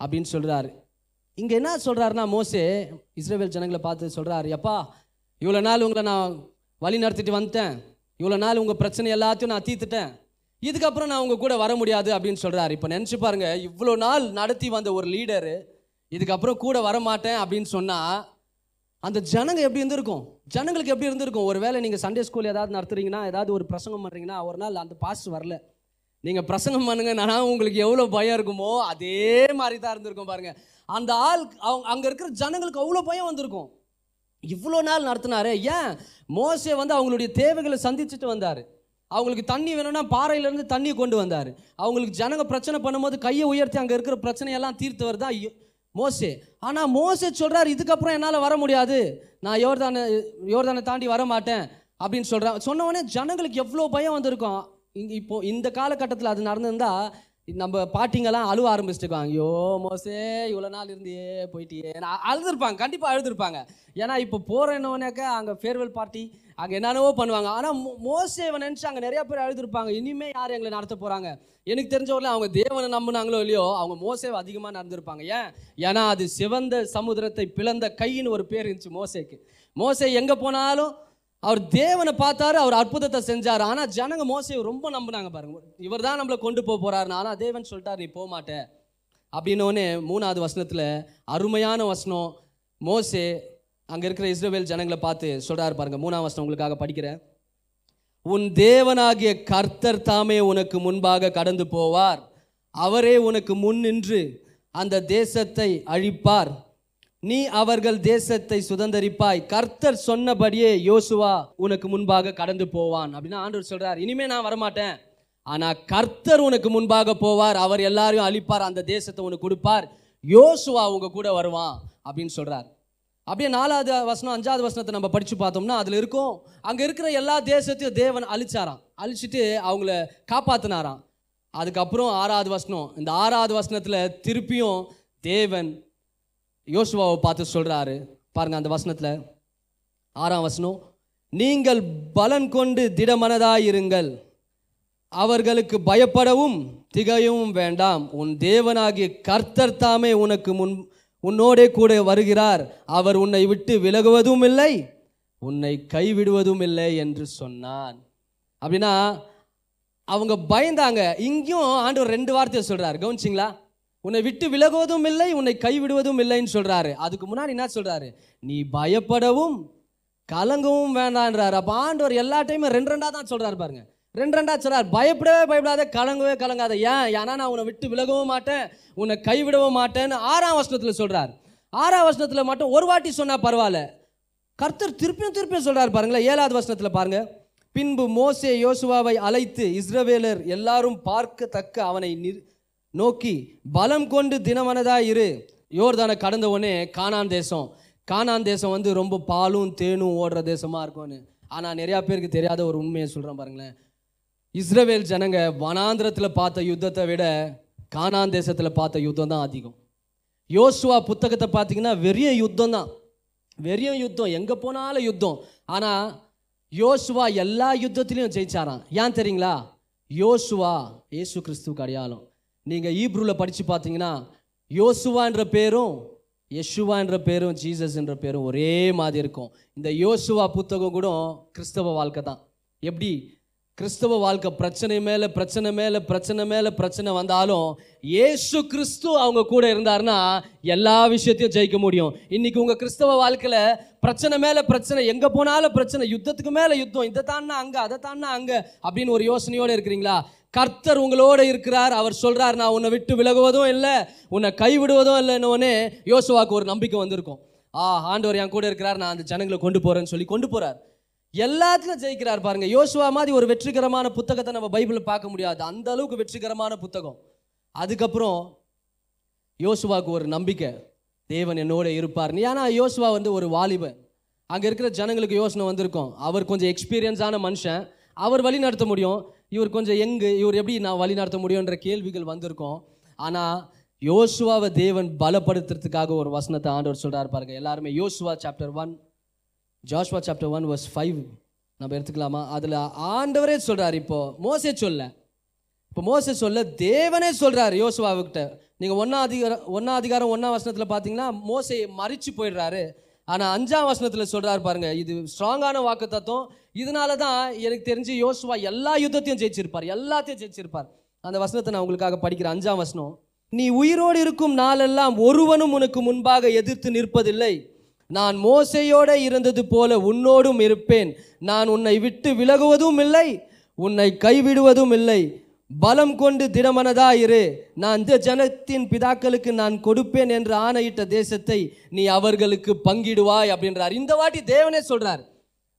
அப்படின்னு சொல்கிறாரு இங்கே என்ன சொல்கிறாருன்னா மோசே இஸ்ரேவேல் ஜனங்களை பார்த்து சொல்கிறாரு எப்பா இவ்வளோ நாள் உங்களை நான் வழி நடத்திட்டு வந்துட்டேன். இவ்வளோ நாள் உங்கள் பிரச்சனை எல்லாத்தையும் நான் தீர்த்துட்டேன். இதுக்கப்புறம் நான் உங்கள் கூட வர முடியாது அப்படின்னு சொல்கிறாரு இப்போ நினச்சி பாருங்க இவ்வளோ நாள் நடத்தி வந்த ஒரு லீடரு இதுக்கப்புறம் கூட வர மாட்டேன் அப்படின்னு சொன்னால் அந்த ஜனங்க எப்படி இருந்திருக்கும்? ஜனங்களுக்கு எப்படி இருந்திருக்கும்? ஒரு வேளை நீங்கள் சண்டே ஸ்கூல் ஏதாவது நடத்துறீங்கன்னா ஏதாவது ஒரு பிரசங்கம் பண்ணுறீங்கன்னா ஒரு நாள் அந்த பாஸ் வரல. நீங்கள் பிரசங்கம் பண்ணுங்க நான் உங்களுக்கு எவ்வளோ பயம் இருக்குமோ அதே மாதிரி தான் இருந்திருக்கும் பாருங்கள் அந்த ஆள் அவங்க அங்கே இருக்கிற ஜனங்களுக்கு அவ்வளோ பயம் வந்திருக்கும். இவ்வளோ நாள் நடத்தினாரு ஏன்? மோசே வந்து அவங்களுடைய தேவைகளை சந்திச்சுட்டு வந்தார். அவங்களுக்கு தண்ணி வேணும்னா பாறையிலேருந்து தண்ணி கொண்டு வந்தார். அவங்களுக்கு ஜனங்க பிரச்சனை பண்ணும்போது கையை உயர்த்தி அங்கே இருக்கிற பிரச்சனையெல்லாம் தீர்த்தவர் தான் மோசே. ஆனால் மோசே சொல்கிறார் இதுக்கப்புறம் என்னால் வர முடியாது. நான் யோர்தானை யோர்தானை தாண்டி வர மாட்டேன் அப்படின்னு சொல்கிறேன் சொன்னவொடனே ஜனங்களுக்கு எவ்வளோ பயம் வந்திருக்கும். இங்கே இப்போ இந்த காலகட்டத்தில் அது நடந்திருந்தால் நம்ம பாட்டிங்கெல்லாம் அழுவ ஆரம்பிச்சிருக்காங்க ஐயோ மோசே இவ்வளோ நாள் இருந்தியே போயிட்டியே. நான் அழுதுருப்பாங்க கண்டிப்பாக அழுதுருப்பாங்க. ஏன்னா இப்போ போகிறேன்னோனாக்கா அங்கே ஃபேர்வெல் பார்ட்டி அங்கே என்னென்னவோ பண்ணுவாங்க. ஆனால் மோசேவை நினச்சி அங்கே நிறையா பேர் அழுதுருப்பாங்க. இனிமேல் யார் எங்களை நடத்த போகிறாங்க எனக்கு தெரிஞ்சவரில் அவங்க தேவனை நம்பினாங்களோ இல்லையோ அவங்க மோசேவை அதிகமாக நடந்திருப்பாங்க. ஏன்? ஏன்னா அது சிவந்த சமுத்திரத்தை பிளந்த கைன்னு ஒரு பேர் இருந்துச்சு மோசேக்கு. மோசே எங்கே போனாலும் அவர் தேவனை பார்த்தாரு அவர் அற்புதத்தை செஞ்சார். ஆனால் ஜனங்க மோசையை ரொம்ப நம்பினாங்க பாருங்க. இவர் தான் நம்மளை கொண்டு போக போறாருன்னு ஆனால் தேவன் சொல்லிட்டார் நீ போக மாட்டேன் அப்படின்னோடனே மூணாவது வசனத்தில் அருமையான வசனம். மோசே அங்கே இருக்கிற இஸ்ரோவேல் ஜனங்களை பார்த்து சொல்கிறாரு பாருங்க. மூணாவது வசனம் உங்களுக்காக படிக்கிறேன். உன் தேவனாகிய கர்த்தர் தாமே உனக்கு முன்பாக கடந்து போவார். அவரே உனக்கு முன் நின்று அந்த தேசத்தை அழிப்பார். நீ அவர்கள் தேசத்தை சுதந்தரிப்பாய். கர்த்தர் சொன்னபடியே யோசுவா உனக்கு முன்பாக கடந்து போவான். அப்படின்னு ஆண்டவர் சொல்றார். இனிமே நான் வரமாட்டேன். ஆனா கர்த்தர் உனக்கு முன்பாக போவார். அவர் எல்லாரையும் அழிப்பார். அந்த தேசத்தை உனக்கு கொடுப்பார். யோசுவா உங்க கூட வருவான் அப்படின்னு சொல்றார். அப்படியே நாலாவது வசனம் அஞ்சாவது வசனத்தை நம்ம படிச்சு பார்த்தோம்னா அதுல இருக்கும். அங்க இருக்கிற எல்லா தேசத்தையும் தேவன் அழிச்சாராம். அழிச்சிட்டு அவங்கள காப்பாத்தினாராம். அதுக்கப்புறம் ஆறாவது வசனம் இந்த ஆறாவது வசனத்துல திருப்பியும் தேவன் யோசுவாவை பார்த்து சொல்கிறாரு பாருங்கள் அந்த வசனத்தில் ஆறாம் வசனம் நீங்கள் பலன் கொண்டு திடமனதாயிருங்கள். அவர்களுக்கு பயப்படவும் திகையவும் வேண்டாம். உன் தேவனாகிய கர்த்தர் தாமே உனக்கு முன் உன்னோடே கூட வருகிறார். அவர் உன்னை விட்டு விலகுவதும் இல்லை உன்னை கைவிடுவதும் இல்லை என்று சொன்னான். அப்படின்னா அவங்க பயந்தாங்க. இங்கேயும் ஆண்டவர் ரெண்டு வார்த்தையை சொல்கிறார் கவனிச்சிங்களா? உன்னை விட்டு விலகுவதும் இல்லை உன்னை கைவிடுவதும் இல்லைன்னு சொல்றாரு. அதுக்கு முன்னாடி என்ன சொல்றாரு? நீ பயப்படவும் கலங்கவும் வேண்டான்றாரு அப்போ ஆண்டவர் எல்லா டைமும் ரெண்டு ரெண்டா தான் சொல்றாரு பாருங்க. ரெண்டு ரெண்டா சொல்றாரு. பயப்படவே பயப்படாத கலங்கவே கலங்காத. ஏன்? ஏன்னா நான் உன்னை விட்டு விலகவும் மாட்டேன் உன்னை கைவிடவும் மாட்டேன்னு ஆறாம் வசனத்தில் சொல்றார். ஆறாம் வசனத்தில் மட்டும் ஒரு வாட்டி சொன்னா பரவாயில்ல. கர்த்தர் திருப்பியும் திருப்பியும் சொல்றாரு பாருங்களேன் ஏழாவது வசனத்தில் பாருங்க. பின்பு மோசே யோசுவாவை அழைத்து இஸ்ரவேலர் எல்லாரும் பார்க்கத்தக்க அவனை நிர் நோக்கி பலம் கொண்டு தினமனதா இரு. யோர்தானை கடந்த உடனே கானான் தேசம். கானான் தேசம் வந்து ரொம்ப பாலும் தேனும் ஓடுற தேசமாக இருக்கும்னு. ஆனால் நிறையா பேருக்கு தெரியாத ஒரு உண்மையை சொல்கிறேன் பாருங்களேன். இஸ்ரவேல் ஜனங்க வனாந்திரத்தில் பார்த்த யுத்தத்தை விட கானான் தேசத்தில் பார்த்த யுத்தம் தான் அதிகம். யோசுவா புத்தகத்தை பார்த்தீங்கன்னா வெறிய யுத்தம் தான். வெறிய யுத்தம். எங்கே போனாலும் யுத்தம். ஆனால் யோசுவா எல்லா யுத்தத்திலையும் ஜெயிச்சாராம். ஏன் தெரியுங்களா? யோசுவா இயேசு கிறிஸ்துவுக்கு அடையாளம். நீங்கள் ஈப்ரூவில் படித்து பார்த்தீங்கன்னா யோசுவான்ற பேரும் யஷுவான்ற பேரும் ஜீசஸ் என்ற பேரும் ஒரே மாதிரி இருக்கும். இந்த யோசுவா புத்தகம் கூட கிறிஸ்தவ வாழ்க்கை தான். எப்படி? கிறிஸ்தவ வாழ்க்கை பிரச்சனை மேலே பிரச்சனை மேலே பிரச்சனை மேலே பிரச்சனை வந்தாலும் ஏசு கிறிஸ்து அவங்க கூட இருந்தாருன்னா எல்லா விஷயத்தையும் ஜெயிக்க முடியும். இன்னைக்கு உங்கள் கிறிஸ்தவ வாழ்க்கையில் பிரச்சனை மேலே பிரச்சனை எங்கே போனாலும் பிரச்சனை யுத்தத்துக்கு மேலே யுத்தம் இதை தாண்டா அங்கே அதை தாண்டா அங்கே அப்படின்னு ஒரு யோசனையோடு இருக்கிறீங்களா? கர்த்தர் உங்களோட இருக்கிறார் அவர் சொல்கிறார் நான் உன்னை விட்டு விலகுவதும் இல்லை உன்னை கைவிடுவதும் இல்லைன்னு யோசுவாக்கு ஒரு நம்பிக்கை வந்திருக்கும். ஆ ஆண்டவர் என் கூட இருக்கிறார் நான் அந்த ஜனங்களை கொண்டு போகிறேன்னு சொல்லி கொண்டு போகிறார் எல்லாத்துலையும் ஜெயிக்கிறார் பாருங்க. யோசுவா மாதிரி ஒரு வெற்றிகரமான புத்தகத்தை நம்ம பைபிளில் பார்க்க முடியாது. அந்த அளவுக்கு வெற்றிகரமான புத்தகம். அதுக்கப்புறம் யோசுவாக்கு ஒரு நம்பிக்கை. தேவன் என்னோட இருப்பார். ஏன்னா யோசுவா வந்து ஒரு வாலிபன் அங்கே இருக்கிற ஜனங்களுக்கு யோசனை வந்திருக்கும். அவர் கொஞ்சம் எக்ஸ்பீரியன்ஸான மனுஷன். அவர் வழி நடத்த முடியும். இவர் கொஞ்சம் எங்கு இவர் எப்படி நான் வழி நடத்த முடியுன்ற கேள்விகள் வந்திருக்கும். ஆனால் யோசுவாவை தேவன் பலப்படுத்துறதுக்காக ஒரு வசனத்தை ஆண்டவர் சொல்கிறார் பாருங்க. எல்லாருமே யோசுவா chapter one Joshua chapter one verse five நம்ம எடுத்துக்கலாமா? அதில் ஆண்டவரே சொல்கிறார் இப்போது மோசே சொல்ல. இப்போ மோசே சொல்ல தேவனே சொல்கிறார் யோசுவாவுக்கிட்ட நீங்கள் ஒன்றா அதிகாரம் ஒன்றா அதிகாரம் ஒன்றா வசனத்தில் பார்த்தீங்கன்னா மோசையை மறிச்சு போயிடுறாரு. ஆனால் அஞ்சாம் வசனத்தில் சொல்கிறார் பாருங்க இது ஸ்ட்ராங்கான வாக்கு தத்துவம் இதனால தான் எனக்கு தெரிஞ்சு யோசுவா எல்லா யுத்தத்தையும் ஜெயிச்சிருப்பார். எல்லாத்தையும் ஜெயிச்சிருப்பார். அந்த வசனத்தை நான் உங்களுக்காக படிக்கிறேன் அஞ்சாம் வசனம். நீ உயிரோடு இருக்கும் நாளெல்லாம் ஒருவனும் உனக்கு முன்பாக எதிர்த்து நிற்பதில்லை. நான் மோசையோட இருந்தது போல உன்னோடும் இருப்பேன். நான் உன்னை விட்டு விலகுவதும் இல்லை உன்னை கைவிடுவதும் இல்லை. பலம் கொண்டு திடமனதா இரு. நான் இந்த ஜனத்தின் பிதாக்களுக்கு நான் கொடுப்பேன் என்று ஆணையிட்ட தேசத்தை நீ அவர்களுக்கு பங்கிடுவாய் அப்படின்றார். இந்த வாட்டி தேவனே சொல்றார்.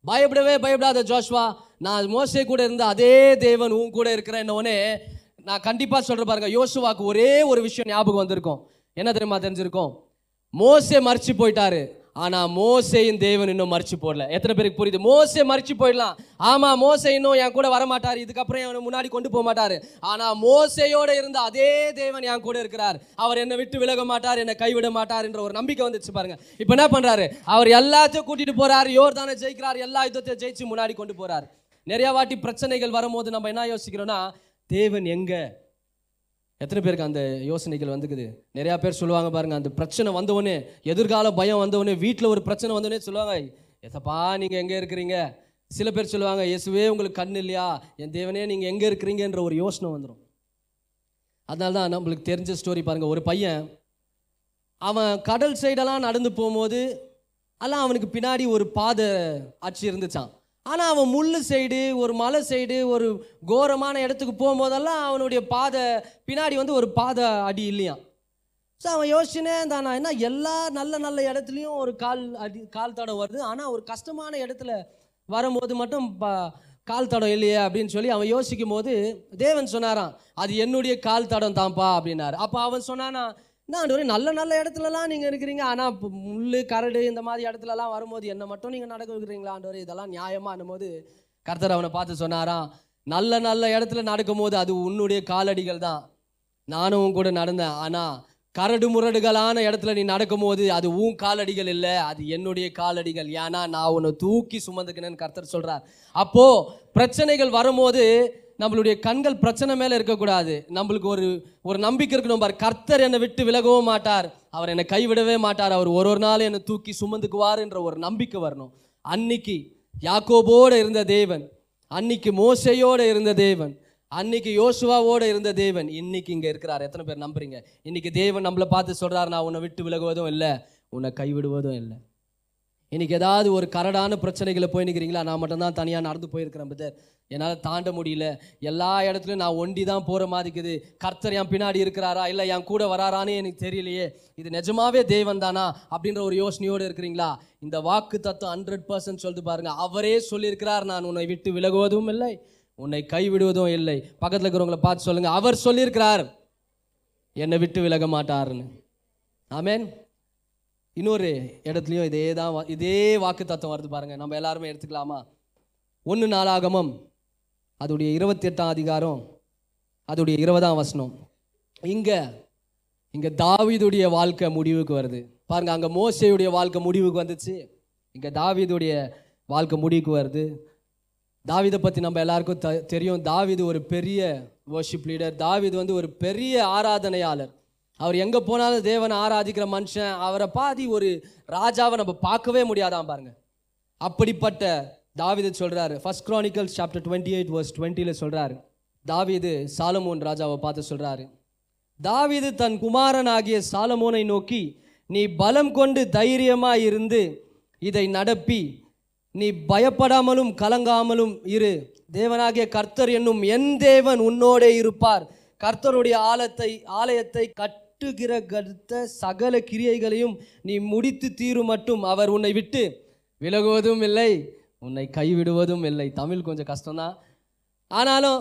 பயப்படவே பயப்படாத ஜோஷ்வா நான் மோசே கூட இருந்த அதே தேவன் உன் கூட இருக்கிறேன்னொடனே நான் கண்டிப்பா சொல்றேன் பாருங்க யோசுவாக்கு ஒரே ஒரு விஷயம் ஞாபகம் வந்திருக்கும். என்ன தெரியுமா தெரிஞ்சிருக்கும்? மோசே மறைச்சு போயிட்டாரு. ஆனால் மோசையின் தேவன் இன்னும் மறிச்சு போடல. எத்தனை பேருக்கு புரியுது? மோசே மறிச்சு போயிடலாம். ஆமாம் மோசை இன்னும் என் கூட வரமாட்டார். இதுக்கப்புறம் அவனை முன்னாடி கொண்டு போக மாட்டார். ஆனால் மோசையோடு இருந்த அதே தேவன் என் கூட இருக்கிறார். அவர் என்னை விட்டு விலக மாட்டார் என்னை கைவிட மாட்டார் என்ற ஒரு நம்பிக்கை வந்துச்சு பாருங்க. இப்போ என்ன பண்ணுறாரு அவர் எல்லாத்தையும் கூட்டிட்டு போகிறார் யோர் தானே ஜெயிக்கிறார் எல்லா யுத்தத்தையும் ஜெயிச்சு முன்னாடி கொண்டு போறார். நிறைய வாட்டி பிரச்சனைகள் வரும்போது நம்ம என்ன யோசிக்கிறோம்னா தேவன் எங்கே? எத்தனை பேருக்கு அந்த யோசனைகள் வந்துக்குது? நிறையா பேர் சொல்லுவாங்க பாருங்கள் அந்த பிரச்சனை வந்தவொடனே எதிர்கால பயம் வந்தவொடனே வீட்டில் ஒரு பிரச்சனை வந்தவொடனே சொல்லுவாங்க எசப்பா நீங்கள் எங்கே இருக்கிறீங்க? சில பேர் சொல்லுவாங்க இயேசுவே உங்களுக்கு கண் இல்லையா? என் தேவனே நீங்கள் எங்கே இருக்கிறீங்கன்ற ஒரு யோசனை வந்துடும் அதனால தான் நம்மளுக்கு தெரிஞ்ச ஸ்டோரி பாருங்கள் ஒரு பையன் அவன் கடல் சைடெல்லாம் நடந்து போகும்போது எல்லாம் அவனுக்கு பின்னாடி ஒரு பாதை ஆட்சி இருந்துச்சான் ஆனால் அவன் முள் சைடு ஒரு மலை சைடு ஒரு கோரமான இடத்துக்கு போகும்போதெல்லாம் அவனுடைய பாதை பின்னாடி வந்து ஒரு பாதை அடி இல்லையாம் ஸோ அவன் யோசிச்சுனே தானா என்ன எல்லா நல்ல நல்ல இடத்துலையும் ஒரு கால் அடி கால் தடம் வருது. ஆனால் ஒரு கஷ்டமான இடத்துல வரும்போது மட்டும் ப கால் தடம் இல்லையே அப்படின்னு சொல்லி அவன் யோசிக்கும் போது தேவன் சொன்னாராம் அது என்னுடைய கால் தடம் தான்ப்பா அப்படின்னாரு. அப்போ அவன் சொன்னானா நான் ஆண்டவரே நல்ல நல்ல இடத்துலலாம் நீங்கள் இருக்கிறீங்க. ஆனால் இப்போ முள் கரடு இந்த மாதிரி இடத்துலலாம் வரும்போது என்ன மட்டும் நீங்கள் நடக்க வைக்கிறீங்களா ஆண்டவரே? இதெல்லாம் நியாயமானும் போது கர்த்தர் அவனை பார்த்து சொன்னாராம் நல்ல நல்ல இடத்துல நடக்கும்போது அது உன்னுடைய காலடிகள் தான். நானும் கூட நடந்தேன். ஆனால் கரடு முரடுகளான இடத்துல நீ நடக்கும்போது அது உன் காலடிகள் இல்லை அது என்னுடைய காலடிகள். ஏன்னா நான் உன்னை தூக்கி சுமந்துக்கினேன்னு கர்த்தர் சொல்கிறார் அப்போது பிரச்சனைகள் வரும்போது நம்மளுடைய கண்கள் பிரச்சனை மேலே இருக்கக்கூடாது. நம்மளுக்கு ஒரு ஒரு நம்பிக்கை இருக்கணும் பார். கர்த்தர் என்னை விட்டு விலகவும் மாட்டார். அவர் என்னை கைவிடவே மாட்டார். அவர் ஒரு ஒரு நாள் என்னை தூக்கி சுமந்துக்குவார் என்ற ஒரு நம்பிக்கை வரணும். அன்னைக்கு யாக்கோபோடு இருந்த தேவன் அன்னைக்கு மோசையோடு இருந்த தேவன் அன்னைக்கு யோசுவாவோடு இருந்த தேவன் இன்னைக்கு இங்கே இருக்கிறார். எத்தனை பேர் நம்புறீங்க? இன்னைக்கு தேவன் நம்மளை பார்த்து சொல்கிறார் நான் உன்னை விட்டு விலகுவதும் இல்லை. உன்னை கைவிடுவதும் இல்லை. இன்னைக்கு ஏதாவது ஒரு கரடான பிரச்சனைகளை போய் நிற்கிறீங்களா நான் மட்டும்தான் தனியாக நடந்து போயிருக்கிறேன் பிரதர் என்னால் தாண்ட முடியல. எல்லா இடத்துலையும் நான் ஒண்டி தான் போகிற மாதிரி இருக்குது கர்த்தர் என் பின்னாடி இருக்கிறாரா? இல்லை என் கூட வராரான்னு எனக்கு தெரியலையே. இது நிஜமாவே தெய்வம் தானா அப்படின்ற ஒரு யோசனையோடு இருக்கிறீங்களா? இந்த வாக்கு தத்துவம் ஹண்ட்ரட் பர்சன்ட் சொல்லிட்டு பாருங்க. அவரே சொல்லியிருக்கிறார். நான் உன்னை விட்டு விலகுவதும் இல்லை. உன்னை கைவிடுவதும் இல்லை. பக்கத்தில் இருக்கிறவங்கள பார்த்து சொல்லுங்க. அவர் சொல்லியிருக்கிறார். என்னை விட்டு விலக மாட்டாருன்னு. ஆமேன் இன்னொரு இடத்துலையும் இதே தான் இதே வாக்கு தத்துவம் வருது பாருங்கள் நம்ம எல்லாருமே எடுத்துக்கலாமா? ஒன்று நாளாகமம். அதோடைய இருபத்தி எட்டாம் அதிகாரம் அதோடைய இருபதாம் வசனம். இங்கே இங்கே தாவிதுடைய வாழ்க்கை முடிவுக்கு வருது. பாருங்க அங்கே மோசையுடைய வாழ்க்கை முடிவுக்கு வந்துச்சு. இங்கே தாவீதுடைய வாழ்க்கை முடிவுக்கு வருது. தாவீதை பற்றி நம்ம எல்லாருக்கும் த தெரியும். தாவிது ஒரு பெரிய வர்ஷிப் லீடர் தாவீது வந்து ஒரு பெரிய ஆராதனையாளர். அவர் எங்கே போனாலும் தேவனை ஆராதிக்கிற மனுஷன். அவரை பாதி ஒரு ராஜாவை நம்ம பார்க்கவே முடியாதான் பாருங்க. அப்படிப்பட்ட தாவிது சொல்கிறாரு first Chronicle chapter twenty eight verse டுவெண்ட்டியில் சொல்கிறாரு தாவீது சாலமோன் ராஜாவை பார்த்து சொல்கிறாரு தாவீது தன் குமாரன் ஆகிய சாலமோனை நோக்கி நீ பலம் கொண்டு தைரியமாக இருந்து இதை நடப்பி. நீ பயப்படாமலும் கலங்காமலும் இரு. தேவனாகிய கர்த்தர் என்னும் என் தேவன் உன்னோடே இருப்பார். கர்த்தருடைய ஆலத்தை ஆலயத்தை கட்டுகிற கடுத்த சகல கிரியைகளையும் நீ முடித்து தீரும் மட்டும். அவர் உன்னை விட்டு விலகுவதும் இல்லை. உன்னை கைவிடுவதும் இல்லை. தமிழ் கொஞ்சம் கஷ்டம்தான். ஆனாலும்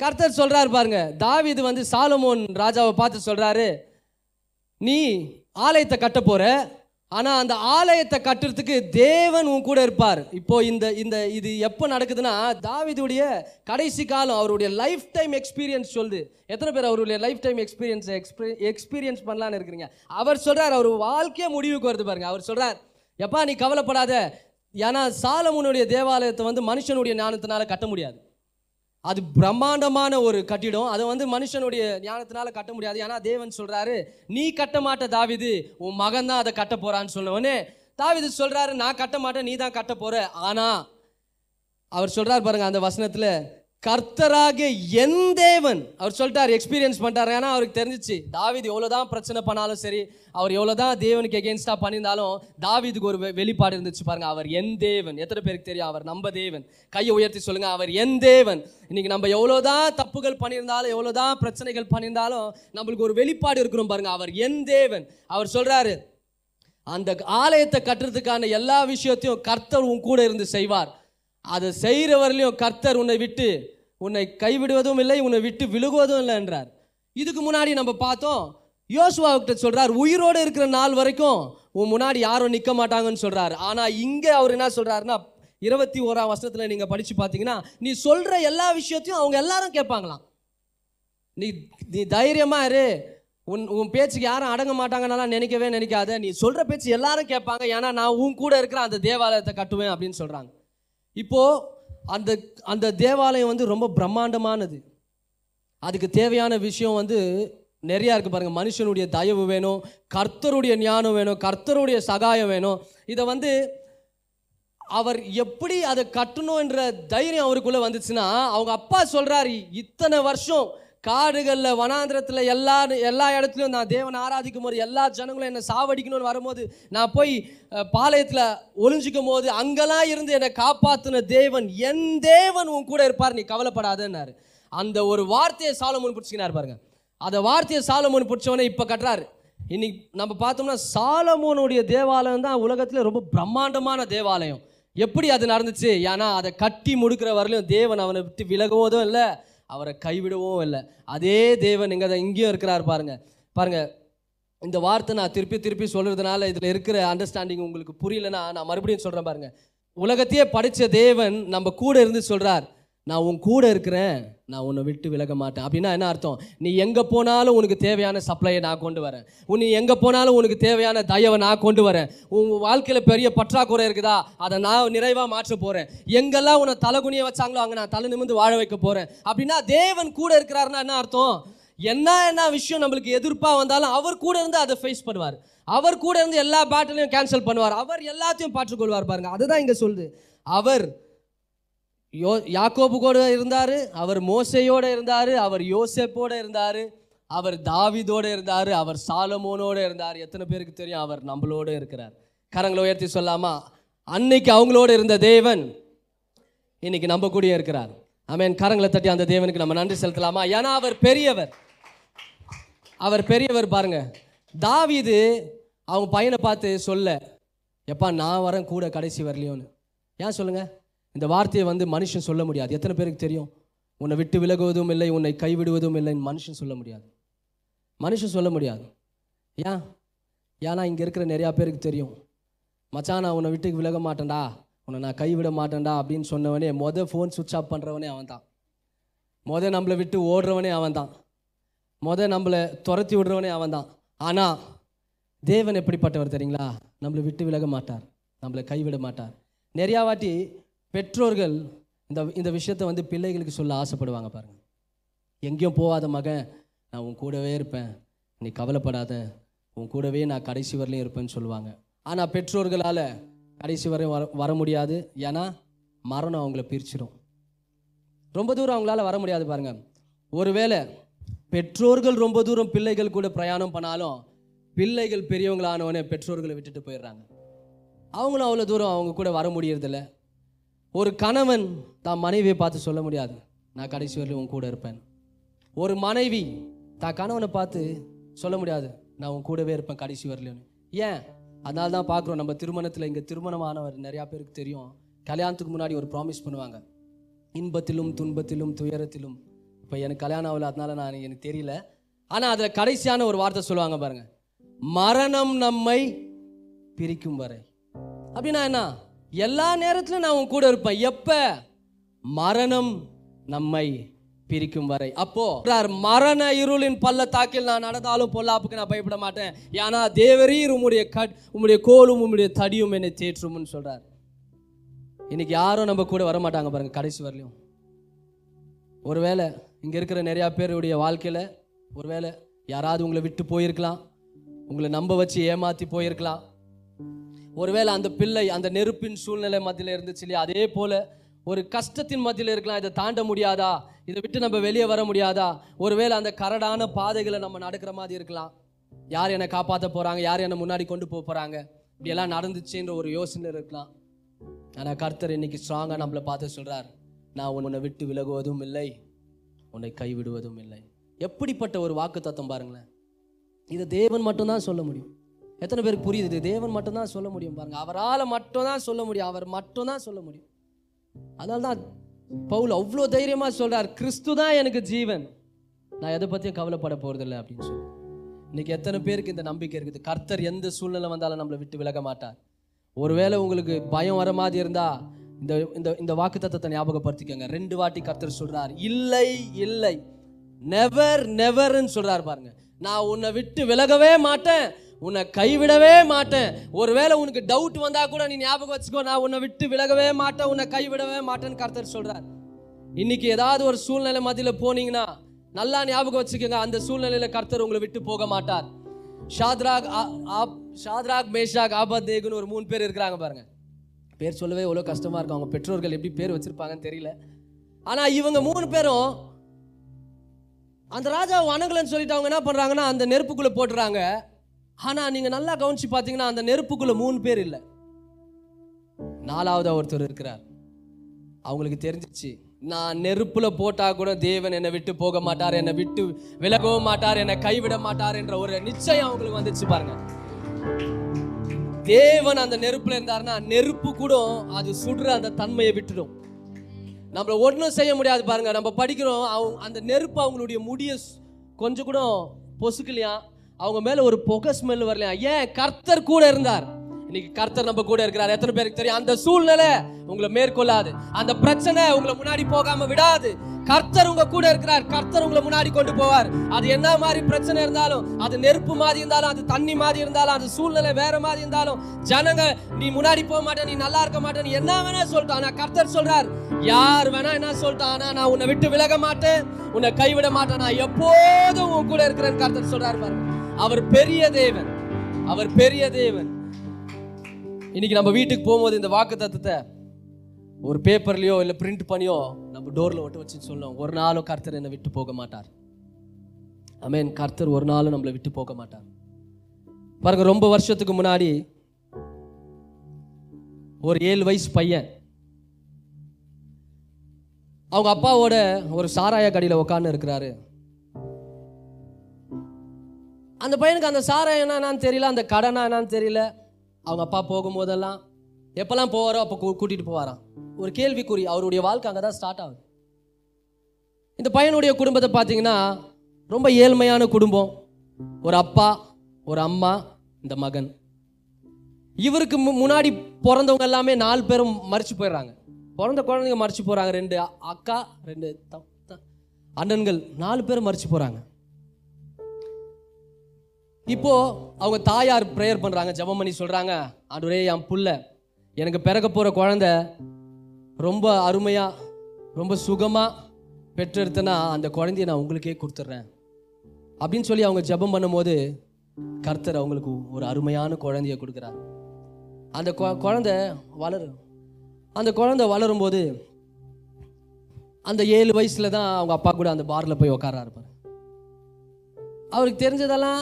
கர்த்தர் சொல்கிறார் பாருங்க தாவிது வந்து சாலமோன் ராஜாவை பார்த்து சொல்கிறாரு நீ ஆலயத்தை கட்ட போகிற ஆனால் அந்த ஆலயத்தை கட்டுறதுக்கு தேவன் உன் கூட இருப்பார். இப்போ இந்த இந்த இது எப்போ நடக்குதுன்னா தாவிதுடைய கடைசி காலம் அவருடைய லைஃப் டைம் எக்ஸ்பீரியன்ஸ் சொல்லுது. எத்தனை பேர் அவருடைய லைஃப் டைம் எக்ஸ்பீரியன்ஸ் எக்ஸ்பீரியன்ஸ் பண்ணலான்னு இருக்கிறீங்க? அவர் சொல்கிறார் அவர் வாழ்க்கையே முடிவுக்கு வருது பாருங்க. அவர் சொல்கிறார் எப்பா நீ கவலைப்படாத. ஏன்னா சாலமுனுடைய தேவாலயத்தை வந்து மனுஷனுடைய ஞானத்தினால கட்ட முடியாது. அது பிரம்மாண்டமான ஒரு கட்டிடம். அதை வந்து மனுஷனுடைய ஞானத்தினால கட்ட முடியாது. ஏன்னா தேவன் சொல்றாரு நீ கட்ட மாட்ட தாவிது உன் மகன் தான் அதை கட்ட போறான்னு சொன்னவொடனே தாவிது சொல்றாரு நான் கட்ட மாட்டேன் நீ தான் கட்ட போற. ஆனா அவர் சொல்கிறார் பாருங்க அந்த வசனத்துல கர்த்தராகிய என் தேவன். அவர் சொல்லிட்டார் எக்ஸ்பீரியன்ஸ் பண்ணிட்டார். ஏன்னா அவருக்கு தெரிஞ்சிச்சு தாவீது எவ்வளோதான் பிரச்சனை பண்ணாலும் சரி அவர் எவ்வளோ தான் தேவனுக்கு எகேன்ஸ்டாக பண்ணியிருந்தாலும் தாவிதுக்கு ஒரு வெளிப்பாடு இருந்துச்சு பாருங்கள் அவர் என் தேவன். எத்தனை பேருக்கு தெரியும்? அவர் நம்ம தேவன். கையை உயர்த்தி சொல்லுங்கள் அவர் என் தேவன். இன்றைக்கி நம்ம எவ்வளோ தான் தப்புகள் பண்ணியிருந்தாலும் எவ்வளோ தான் பிரச்சனைகள் பண்ணியிருந்தாலும் நம்மளுக்கு ஒரு வெளிப்பாடு இருக்கிறோம் பாருங்கள் அவர் என் தேவன். அவர் சொல்கிறாரு அந்த ஆலயத்தை கட்டுறதுக்கான எல்லா விஷயத்தையும் கர்த்தர் உன் கூட இருந்து செய்வார். அதை செய்கிறவர்களையும் கர்த்தர் உன்னை விட்டு உன்னை கைவிடுவதும் இல்லை உன்னை விட்டு விழுகுவதும் இல்லை என்றார். இதுக்கு முன்னாடி நம்ம பார்த்தோம் யோசுவாவுக்கிட்ட சொல்கிறார் உயிரோடு இருக்கிற நாள் வரைக்கும் உன் முன்னாடி யாரும் நிற்க மாட்டாங்கன்னு சொல்கிறார் ஆனால் இங்கே அவர் என்ன சொல்கிறாருன்னா இருபத்தி ஓராம் வருஷத்தில் நீங்கள் படித்து பார்த்தீங்கன்னா நீ சொல்கிற எல்லா விஷயத்தையும் அவங்க எல்லாரும் கேட்பாங்களாம். நீ நீ தைரியமாக இரு. உன் உன் பேச்சுக்கு யாரும் அடங்க மாட்டாங்கன்னாலாம் நினைக்கவே நினைக்காத. நீ சொல்கிற பேச்சு எல்லாரும் கேட்பாங்க. ஏன்னா நான் உன் கூட இருக்கிற அந்த தேவாலயத்தை கட்டுவேன் அப்படின்னு சொல்கிறாங்க இப்போது அந்த அந்த தேவாலயம் வந்து ரொம்ப பிரம்மாண்டமானது. அதுக்கு தேவையான விஷயம் வந்து நிறையா இருக்குது பாருங்கள் மனுஷனுடைய தயவு வேணும் கர்த்தருடைய ஞானம் வேணும் கர்த்தருடைய சகாயம் வேணும். இதை வந்து அவர் எப்படி அதை கட்டணுன்ற தைரியம் அவருக்குள்ளே வந்துச்சுன்னா அவங்க அப்பா சொல்கிறாரு இத்தனை வருஷம் காடுகளில் வனாந்திரத்தில் எல்லா எல்லா இடத்துலையும் நான் தேவனை ஆராதிக்கும் போது எல்லா ஜனங்களும் என்னை சாவடிக்கணும்னு வரும்போது நான் போய் பாளையத்தில் ஒளிஞ்சிக்கும் போது அங்கெல்லாம் இருந்து என்னை காப்பாற்றின தேவன் என் தேவன் உன் கூட இருப்பார் நீ கவலைப்படாதன்னாரு. அந்த ஒரு வார்த்தையை சாலமோன் பிடிச்சிக்கினார் பாருங்க. அந்த வார்த்தையை சாலமோன் பிடிச்சவனே இப்போ கட்டுறாரு. இன்னைக்கு நம்ம பார்த்தோம்னா சாலமோனுடைய தேவாலயம் தான் உலகத்தில் ரொம்ப பிரம்மாண்டமான தேவாலயம். எப்படி அது நடந்துச்சு? ஏன்னா அதை கட்டி முடிக்கிற வரலையும் தேவன் அவனை விட்டு விலகுவதும் இல்லை அவரை கைவிடவும் இல்லை. அதே தேவன் இங்கே தான் இங்கேயும் இருக்கிறார் பாருங்க. பாருங்க இந்த வார்த்தை நான் திருப்பி திருப்பி சொல்கிறதுனால இதில் இருக்கிற அண்டர்ஸ்டாண்டிங் உங்களுக்கு புரியலன்னா நான் மறுபடியும் சொல்கிறேன் பாருங்கள் உலகத்தையே படித்த தேவன் நம்ம கூட இருந்து சொல்கிறார் நான் உன் கூட இருக்கிறேன் நான் உன்னை விட்டு விலக மாட்டேன். அப்படின்னா என்ன அர்த்தம்? நீ எங்கே போனாலும் உனக்கு தேவையான சப்ளையை நான் கொண்டு வரேன். உன் நீ எங்கே போனாலும் உனக்கு தேவையான தயவை நான் கொண்டு வரேன். உன் வாழ்க்கையில் பெரிய பற்றாக்குறை இருக்குதா? அதை நான் நிறைவாக மாற்ற போகிறேன் எங்கெல்லாம் உன்னை தலைகுனியை வச்சாங்களோ அங்கே நான் தலை நிமிர்ந்து வாழ வைக்க போகிறேன் அப்படின்னா தேவன் கூட இருக்கிறாருன்னா என்ன அர்த்தம்? என்ன என்ன விஷயம் நம்மளுக்கு எதிர்ப்பாக வந்தாலும் அவர் கூட இருந்து அதை ஃபேஸ் பண்ணுவார். அவர் கூட இருந்து எல்லா பேட்டிலையும் கேன்சல் பண்ணுவார். அவர் எல்லாத்தையும் பாற்றுக்கொள்வார் பாருங்க. அதுதான் இங்கே சொல்லுது. அவர் யோ யாக்கோபு கூட இருந்தார் அவர் மோசையோடு இருந்தார் அவர் யோசப்போடு இருந்தார் அவர் தாவிதோடு இருந்தார் அவர் சாலமோனோடு இருந்தார். எத்தனை பேருக்கு தெரியும்? அவர் நம்மளோட இருக்கிறார். கரங்களை உயர்த்தி சொல்லாமா? அன்னைக்கு அவங்களோட இருந்த தேவன் இன்னைக்கு நம்ம கூடயே இருக்கிறார். ஆமென். கரங்களை தட்டி அந்த தேவனுக்கு நம்ம நன்றி செலுத்தலாமா? ஏன்னா அவர் பெரியவர். அவர் பெரியவர் பாருங்க. தாவிது அவங்க பையனை பார்த்து சொல்ல எப்பா நான் வரேன் கூட கடைசி வரலையோன்னு. ஏன் சொல்லுங்கள் இந்த வார்த்தையை வந்து மனுஷன் சொல்ல முடியாது. எத்தனை பேருக்கு தெரியும்? உன்னை விட்டு விலகுவதும் இல்லை உன்னை கைவிடுவதும் இல்லைன்னு மனுஷன் சொல்ல முடியாது. மனுஷன் சொல்ல முடியாது. ஏன் ஏன்னா இங்கே இருக்கிற நிறையா பேருக்கு தெரியும். மச்சான் நான் உன்னை விட்டு விலக மாட்டேன்டா. உன்னை நான் கைவிட மாட்டேன்டா அப்படின்னு சொன்னவனே மொதல் ஃபோன் சுவிட்ச் ஆஃப் பண்ணுறவனே அவன் தான் மொதல் நம்மளை விட்டு ஓடுறவனே அவன் தான் மொதல் நம்மளை துரத்தி விடுறவனே அவன் தான் ஆனால் தேவன் எப்படிப்பட்டவர் தெரியுங்களா? நம்மளை விட்டு விலக மாட்டார். நம்மளை கைவிட மாட்டார். நிறையா வாட்டி பெற்றோர்கள் இந்த இந்த விஷயத்தை வந்து பிள்ளைகளுக்கு சொல்ல ஆசைப்படுவாங்க பாருங்கள் எங்கேயும் போகாத மகன் நான் உன் கூடவே இருப்பேன் நீ கவலைப்படாத உன் கூடவே நான் கடைசி வரலையும் இருப்பேன்னு சொல்லுவாங்க. ஆனால் பெற்றோர்களால் கடைசி வரையும் வர வர முடியாது. ஏன்னா மரணம் அவங்கள பிரிச்சிடும் ரொம்ப தூரம் அவங்களால வர முடியாது பாருங்க. ஒருவேளை பெற்றோர்கள் ரொம்ப தூரம் பிள்ளைகள் கூட பிரயாணம் பண்ணாலும் பிள்ளைகள் பெரியவங்களானவனே பெற்றோர்களை விட்டுட்டு போயிடுறாங்க. அவங்களும் அவ்வளோ தூரம் அவங்க கூட வர முடியறதில்ல. ஒரு கணவன் தான் மனைவியை பார்த்து சொல்ல முடியாது. நான் கடைசி வரையிலும் உன் கூட இருப்பேன். ஒரு மனைவி தான் கணவனை பார்த்து சொல்ல முடியாது. நான் உன் கூடவே இருப்பேன் கடைசி வரலன்னு ஏன்? அதனால தான் பார்க்குறோம். நம்ம திருமணத்தில் இங்கே திருமணமானவர் நிறையா பேருக்கு தெரியும். கல்யாணத்துக்கு முன்னாடி ஒரு ப்ராமிஸ் பண்ணுவாங்க. இன்பத்திலும் துன்பத்திலும் துயரத்திலும். இப்போ எனக்கு கல்யாணம் ஆகல அதனால நான் எனக்கு தெரியல. ஆனால் அதில் கடைசியான ஒரு வார்த்தை சொல்லுவாங்க பாருங்க. மரணம் நம்மை பிரிக்கும் வரை. அப்படின்னா என்ன? எல்லா நேரத்திலும் நான் உன் கூட இருப்பேன். எப்ப? மரணம் நம்மை பிரிக்கும் வரை. அப்போ மரண இருளின் பள்ளத்தாக்கில் நான் நடந்தாலும் பொல்லாப்புக்கு நான் பயப்பட மாட்டேன். ஏன்னா தேவரீர் உம்முடைய கட் உம்முடைய கோலும் உம்முடைய தடியும் என்னை தேற்றும்னு சொல்றார். இன்னைக்கு யாரும் நம்ம கூட வர மாட்டாங்க பாருங்க கடைசி வரலையும். ஒருவேளை இங்க இருக்கிற நிறைய பேருடைய வாழ்க்கையில ஒருவேளை யாராவது உங்களை விட்டு போயிருக்கலாம். உங்களை நம்ப வச்சு ஏமாத்தி போயிருக்கலாம். ஒருவேளை அந்த பிள்ளை அந்த நெருப்பின் சூழ்நிலை மத்தியில் இருந்துச்சு இல்லையா? அதே போல ஒரு கஷ்டத்தின் மத்தியில் இருக்கலாம். இதை தாண்ட முடியாதா? இதை விட்டு நம்ம வெளியே வர முடியாதா? ஒருவேளை அந்த கரடான பாதைகளை நம்ம நடக்கிற மாதிரி இருக்கலாம். யார் என்னை காப்பாற்ற போகிறாங்க யார் என்னை முன்னாடி கொண்டு போக போகிறாங்க இப்படியெல்லாம் நடந்துச்சுன்ற ஒரு யோசனை இருக்கலாம். ஆனால் கர்த்தர் இன்னைக்கு ஸ்ட்ராங்காக நம்மளை பார்த்து சொல்கிறார் நான் உன்னை விட்டு விலகுவதும் இல்லை. உன்னை கைவிடுவதும் இல்லை. எப்படிப்பட்ட ஒரு வாக்கு தத்துவம் பாருங்களேன். இதை தேவன் மட்டும்தான் சொல்ல முடியும். எத்தனை பேருக்கு புரியுது? இது தேவன் மட்டும்தான் சொல்ல முடியும் பாருங்க. அவரால் மட்டும்தான் சொல்ல முடியும். அவர் மட்டும்தான் சொல்ல முடியும். அதனால தான் பவுல் அவ்வளோ தைரியமாக சொல்கிறார் கிறிஸ்து தான் எனக்கு ஜீவன். நான் எதை பற்றியும் கவலைப்பட போகிறதில்ல அப்படின்னு சொல்லி. இன்னைக்கு எத்தனை பேருக்கு இந்த நம்பிக்கை இருக்குது? கர்த்தர் எந்த சூழ்நிலை வந்தாலும் நம்மளை விட்டு விலக மாட்டார். ஒருவேளை உங்களுக்கு பயம் வர மாதிரி இருந்தால் இந்த இந்த இந்த வாக்கு தத்துவத்தை ஞாபகப்படுத்திக்கோங்க. ரெண்டு வாட்டி கர்த்தர் சொல்கிறார் இல்லை இல்லை. நெவர் நெவர்ன்னு சொல்கிறார் பாருங்க. நான் உன்னை விட்டு விலகவே மாட்டேன். உன்னை கைவிடவே மாட்டேன். ஒருவேளை உனக்கு டவுட் வந்தா கூட நீ ஞாபகம் வச்சுக்கோ நான் உன்னை விட்டு விலகவே மாட்டேன் உன்னை கைவிடவே மாட்டேன்னு கர்த்தர் சொல்றார். இன்னைக்கு ஏதாவது ஒரு சூழ்நிலை மத்தியில் போனீங்கன்னா நல்லா ஞாபகம் வச்சுக்கோங்க அந்த சூழ்நிலையில கர்த்தர் உங்களை விட்டு போக மாட்டார். ஷாத்ராக் ஆ- ஆப் ஷாத்ராக் மேஷாக் ஆபத்தேகுன்னு ஒரு மூணு பேர் இருக்கிறாங்க பாருங்க. பேர் சொல்லவே எவ்வளோ கஷ்டமா இருக்கும் அவங்க பெற்றோர்கள் எப்படி பேர் வச்சிருப்பாங்கன்னு தெரியல. ஆனா இவங்க மூணு பேரும் அந்த ராஜா வணங்கலன்னு சொல்லிட்டு அவங்க என்ன பண்றாங்கன்னா அந்த நெருப்புக்குள்ள போட்டுறாங்க. ஆனா நீங்க நல்லா கவனிச்சு பார்த்தீங்கன்னா அந்த நெருப்புக்குள்ள மூணு பேர் இல்லை. நாலாவது ஒருத்தர் இருக்கிறார். அவங்களுக்கு தெரிஞ்சிச்சு நான் நெருப்புல போட்டா கூட தேவன் என்னை விட்டு போக மாட்டார் என்னை விட்டு விலகவும் மாட்டார் என்னை கைவிட மாட்டார் என்ற ஒரு நிச்சயம் அவங்களுக்கு வந்துச்சு பாருங்க. தேவன் அந்த நெருப்புல இருந்தாருன்னா நெருப்பு கூட அது சுடுற அந்த தன்மையை விட்டுடும். நம்மள ஒன்றும் செய்ய முடியாது பாருங்க நம்ம படிக்கிறோம் அவங்க அந்த நெருப்பு அவங்களுடைய முடிய கொஞ்சம் கூட பொசுக்கலையா? அவங்க மேல ஒரு புகை ஸ்மெல் வரலையா? ஏன்? கர்த்தர் கூட இருந்தார். இன்னைக்கு கர்த்தர் நம்ம கூட இருக்கிறார். எத்தனை பேருக்கு தெரியும்? அந்த சூழ்நிலை உங்களை மேற்கொள்ளாது. அந்த பிரச்சனை உங்களை முன்னாடி போகாம விடாது. கர்த்தர் உங்க கூட இருக்கிறார். கர்த்தர் உங்களை முன்னாடி கொண்டு போவார். அது என்ன மாதிரி பிரச்சனை இருந்தாலும் அது நெருப்பு மாதிரி இருந்தாலும் அது தண்ணி மாதிரி இருந்தாலும் அது சூழ்நிலை வேற மாதிரி இருந்தாலும் ஜனங்க நீ முன்னாடி போக மாட்டே நீ நல்லா இருக்க மாட்டே நீ என்ன வேணா சொல்லிட்டான் ஆனா கர்த்தர் சொல்றார் யார் வேணா என்ன சொல்லிட்டான் ஆனா நான் உன்னை விட்டு விலக மாட்டேன். உன்னை கைவிட மாட்டேன். நான் எப்போதும் உன் கூட இருக்கிறேன்னு கர்த்தர் சொல்றாரு பாருங்க. அவர் பெரிய தேவன். அவர் பெரிய தேவன். இன்னைக்கு நம்ம வீட்டுக்கு போகும்போது இந்த வாக்கு தத்துவத்தை ஒரு பேப்பர்லயோ இல்ல பிரிண்ட் பண்ணியோ நம்ம டோர்ல ஒட்ட வச்சு சொல்லணும் ஒரு நாளும் கர்த்தர் என்னை விட்டு போக மாட்டார். அமேன் கர்த்தர் ஒரு நாளும் நம்மளை விட்டு போக மாட்டார். பாருங்க ரொம்ப வருஷத்துக்கு முன்னாடி ஒரு ஏழு வயசு பையன் அவங்க அப்பாவோட ஒரு சாராய கடையில் உட்காந்து இருக்கிறாரு அந்த பையனுக்கு அந்த சாராயம் என்னன்னு தெரியல அந்த கடனா என்னன்னு தெரியல. அவங்க அப்பா போகும்போதெல்லாம் எப்பெல்லாம் போவாரோ அப்போ கூட்டிகிட்டு கூட்டிட்டு போவாராம். ஒரு கேள்விக்குறி அவருடைய வாழ்க்கை அங்கே தான் ஸ்டார்ட் ஆகுது. இந்த பையனுடைய குடும்பத்தை பார்த்தீங்கன்னா ரொம்ப ஏழ்மையான குடும்பம். ஒரு அப்பா ஒரு அம்மா இந்த மகன். இவருக்கு மு- முன்னாடி பிறந்தவங்க எல்லாமே நாலு பேரும் மறிச்சு போயிடுறாங்க. பிறந்த குழந்தைங்க மறிச்சு போகிறாங்க ரெண்டு அக்கா ரெண்டு த- அண்ணன்கள் நாலு பேரும் மறிச்சு போகிறாங்க இப்போ அவங்க தாயார் ப்ரேயர் பண்ணுறாங்க ஜெபம் பண்ணி சொல்கிறாங்க ஆண்டவரே என் புள்ள எனக்கு பிறக்க போகிற குழந்த ரொம்ப அருமையாக ரொம்ப சுகமாக பெற்றெடுத்தனா அந்த குழந்தைய நான் உங்களுக்கே கொடுத்துட்றேன். அப்படின்னு சொல்லி அவங்க ஜெபம் பண்ணும்போது கர்த்தர் அவங்களுக்கு ஒரு அருமையான குழந்தைய கொடுக்குறார். அந்த குழந்த வளரும். அந்த குழந்த வளரும்போது அந்த ஏழு வயசுல தான் அவங்க அப்பா கூட அந்த பாரில் போய் உட்கார இருப்பார். அவருக்கு தெரிஞ்சதெல்லாம்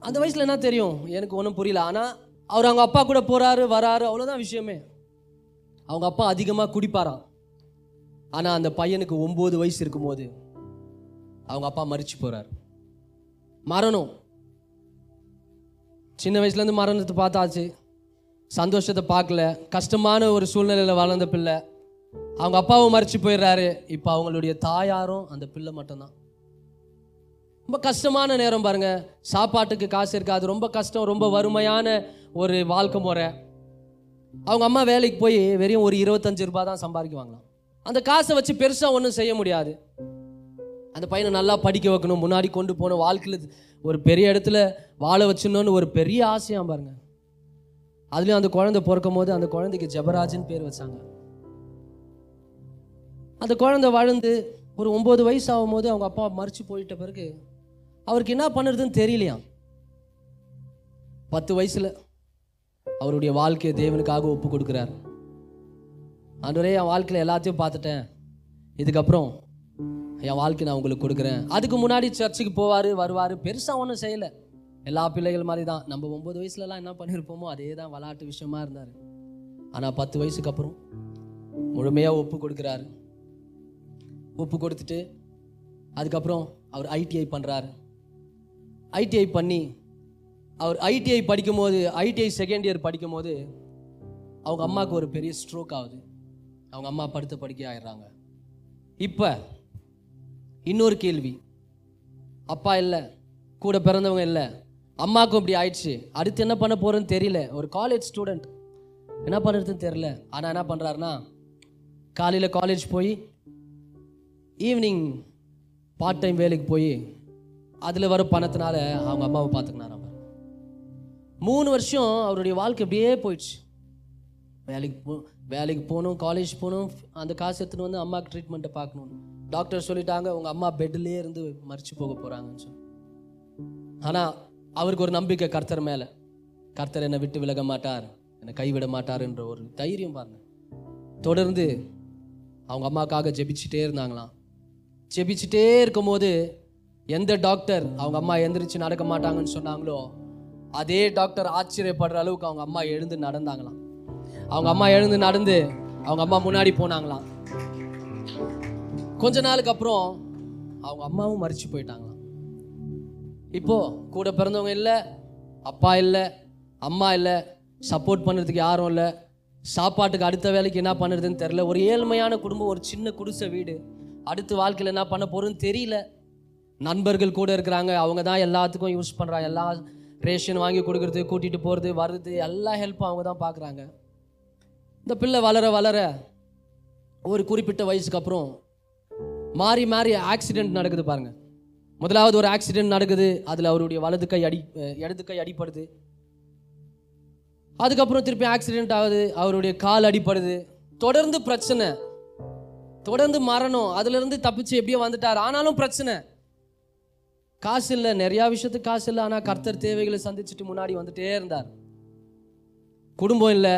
அந்த வயசில் என்ன தெரியும்? எனக்கு ஒன்றும் புரியல. ஆனால் அவர் அவங்க அப்பா கூட போகிறாரு வராரு அவ்வளோதான் விஷயமே. அவங்க அப்பா அதிகமாக குடிப்பாராம் ஆனால் அந்த பையனுக்கு ஒம்பது வயசு இருக்கும்போது அவங்க அப்பா மறிச்சு போகிறார் மரணம். சின்ன வயசுலேருந்து மரணத்தை பார்த்தாச்சு. சந்தோஷத்தை பார்க்கல. கஷ்டமான ஒரு சூழ்நிலையில் வளர்ந்த பிள்ளை. அவங்க அப்பாவும் மறிச்சு போயிடுறாரு. இப்போ அவங்களுடைய தாயாரும் அந்த பிள்ளை மட்டும்தான். ரொம்ப கஷ்டமான நேரம் பாருங்க. சாப்பாட்டுக்கு காசு இருக்காது. ரொம்ப கஷ்டம் ரொம்ப வறுமையான ஒரு வாழ்க்கை முறை. அவங்க அம்மா வேலைக்கு போய் வெறும் ஒரு இருபத்தஞ்சு ரூபா தான் சம்பாதிக்குவாங்களாம். அந்த காசை வச்சு பெருசாக ஒன்றும் செய்ய முடியாது. அந்த பையனை நல்லா படிக்க வைக்கணும் முன்னாடி கொண்டு போகணும் வாழ்க்கையில் ஒரு பெரிய இடத்துல வாழ வச்சிடணும்னு ஒரு பெரிய ஆசையாக பாருங்க. அதுலேயும் அந்த குழந்தை பிறக்கும் போது அந்த குழந்தைக்கு ஜபராஜன் பேர் வச்சாங்க. அந்த குழந்தை வளர்ந்து ஒரு ஒம்பது வயசு ஆகும்போது அவங்க அப்பா மறிச்சு போயிட்ட பிறகு அவருக்கு என்ன பண்ணுறதுன்னு தெரியலையாம் பத்து வயசில் அவருடைய வாழ்க்கையை தேவனுக்காக ஒப்பு கொடுக்குறார். ஆண்டவரே என் வாழ்க்கையில் எல்லாத்தையும் பார்த்துட்டேன். இதுக்கப்புறம் என் வாழ்க்கை நான் உங்களுக்கு கொடுக்குறேன். அதுக்கு முன்னாடி சர்ச்சுக்கு போவார் வருவார் பெருசாக ஒன்றும் செய்யலை. எல்லா பிள்ளைகள் மாதிரி தான் நம்ம ஒம்பது வயசுலலாம் என்ன பண்ணியிருப்போமோ அதே தான் விளாட்டு விஷயமா இருந்தார். ஆனால் பத்து வயசுக்கு அப்புறம் முழுமையாக ஒப்பு கொடுக்குறாரு. ஒப்பு கொடுத்துட்டு அதுக்கப்புறம் அவர் ஐடிஐ பண்ணுறாரு ஐடிஐ பண்ணி அவர் ஐடிஐ படிக்கும்போது ஐடிஐ செகண்ட் இயர் படிக்கும்போது அவங்க அம்மாவுக்கு ஒரு பெரிய ஸ்ட்ரோக் ஆகுது. அவங்க அம்மா படுத்த படுக்கை ஆயிடுறாங்க. இப்போ இன்னொரு கேள்வி. அப்பா இல்லை கூட பிறந்தவங்க இல்லை அம்மாவுக்கும் இப்படி ஆயிடுச்சு. அடுத்து என்ன பண்ண போகிறேன்னு தெரியல. ஒரு காலேஜ் ஸ்டூடெண்ட் என்ன பண்ணுறதுன்னு தெரியல. ஆனால் என்ன பண்ணுறாருன்னா காலையில் காலேஜ் போய் ஈவினிங் பார்ட் டைம் வேலைக்கு போய் அதில் வர பணத்தினால அவங்க அம்மாவை பார்த்துக்கினாராம் மூணு வருஷம் அவருடைய வாழ்க்கை அப்படியே போயிடுச்சு. வேலைக்கு போ வேலைக்கு போகணும் காலேஜ் போகணும் அந்த காசு எடுத்துன்னு வந்து அம்மாவுக்கு ட்ரீட்மெண்ட்டை பார்க்கணும் டாக்டர் சொல்லிட்டாங்க உங்கள் அம்மா பெட்லேயே இருந்து மறிச்சு போக போகிறாங்கன்னு சொல்லி. ஆனால் அவருக்கு ஒரு நம்பிக்கை கர்த்தர் மேலே. கர்த்தர் என்னை விட்டு விலக மாட்டார் என்னை கைவிட மாட்டார் என்ற ஒரு தைரியம் பாருங்க. தொடர்ந்து அவங்க அம்மாக்காக ஜெபிச்சுட்டே இருந்தாங்களாம். ஜெபிச்சுட்டே இருக்கும்போது எந்த டாக்டர் அவங்க அம்மா எந்திரிச்சு நடக்க மாட்டாங்கன்னு சொன்னாங்களோ அதே டாக்டர் ஆச்சரியப்படுற அளவுக்கு அவங்க அம்மா எழுந்து நடந்தாங்களாம். அவங்க அம்மா எழுந்து நடந்து அவங்க அம்மா முன்னாடி போனாங்களாம். கொஞ்ச நாளுக்கு அப்புறம் அவங்க அம்மாவும் மறிச்சு போயிட்டாங்களாம். இப்போ கூட பிறந்தவங்க இல்லை அப்பா இல்லை அம்மா இல்லை சப்போர்ட் பண்ணுறதுக்கு யாரும் இல்லை. சாப்பாட்டுக்கு அடுத்த வேலைக்கு என்ன பண்ணுறதுன்னு தெரில ஒரு ஏழ்மையான குடும்பம் ஒரு சின்ன குடிசை வீடு. அடுத்து வாழ்க்கையில் என்ன பண்ண போகிறதுன்னு தெரியல. நண்பர்கள் கூட இருக்கிறாங்க. அவங்க தான் எல்லாத்துக்கும் யூஸ் பண்ணுறாங்க எல்லா ரேஷன் வாங்கி கொடுக்குறது கூட்டிகிட்டு போகிறது வர்றது எல்லா ஹெல்ப்பும் அவங்க தான் பார்க்குறாங்க இந்த பிள்ளை வளர வளர ஒரு குறிப்பிட்ட வயசுக்கு அப்புறம் மாறி மாறி ஆக்சிடெண்ட் நடக்குது பாருங்கள் முதலாவது ஒரு ஆக்சிடெண்ட் நடக்குது. அதில் அவருடைய வலது கை அடி இடது கை அடிப்படுது அதுக்கப்புறம் திருப்பி ஆக்சிடெண்ட் ஆகுது. அவருடைய கால் அடிப்படுது தொடர்ந்து பிரச்சனை. தொடர்ந்து மரணம். அதுலேருந்து தப்பிச்சு எப்படியோ வந்துட்டார். ஆனாலும் பிரச்சனை. காசு இல்லை நிறையா விஷயத்துக்கு காசு இல்லை ஆனால் கர்த்தர் தேவைகளை சந்திச்சுட்டு முன்னாடி வந்துட்டே இருந்தார். குடும்பம் இல்லை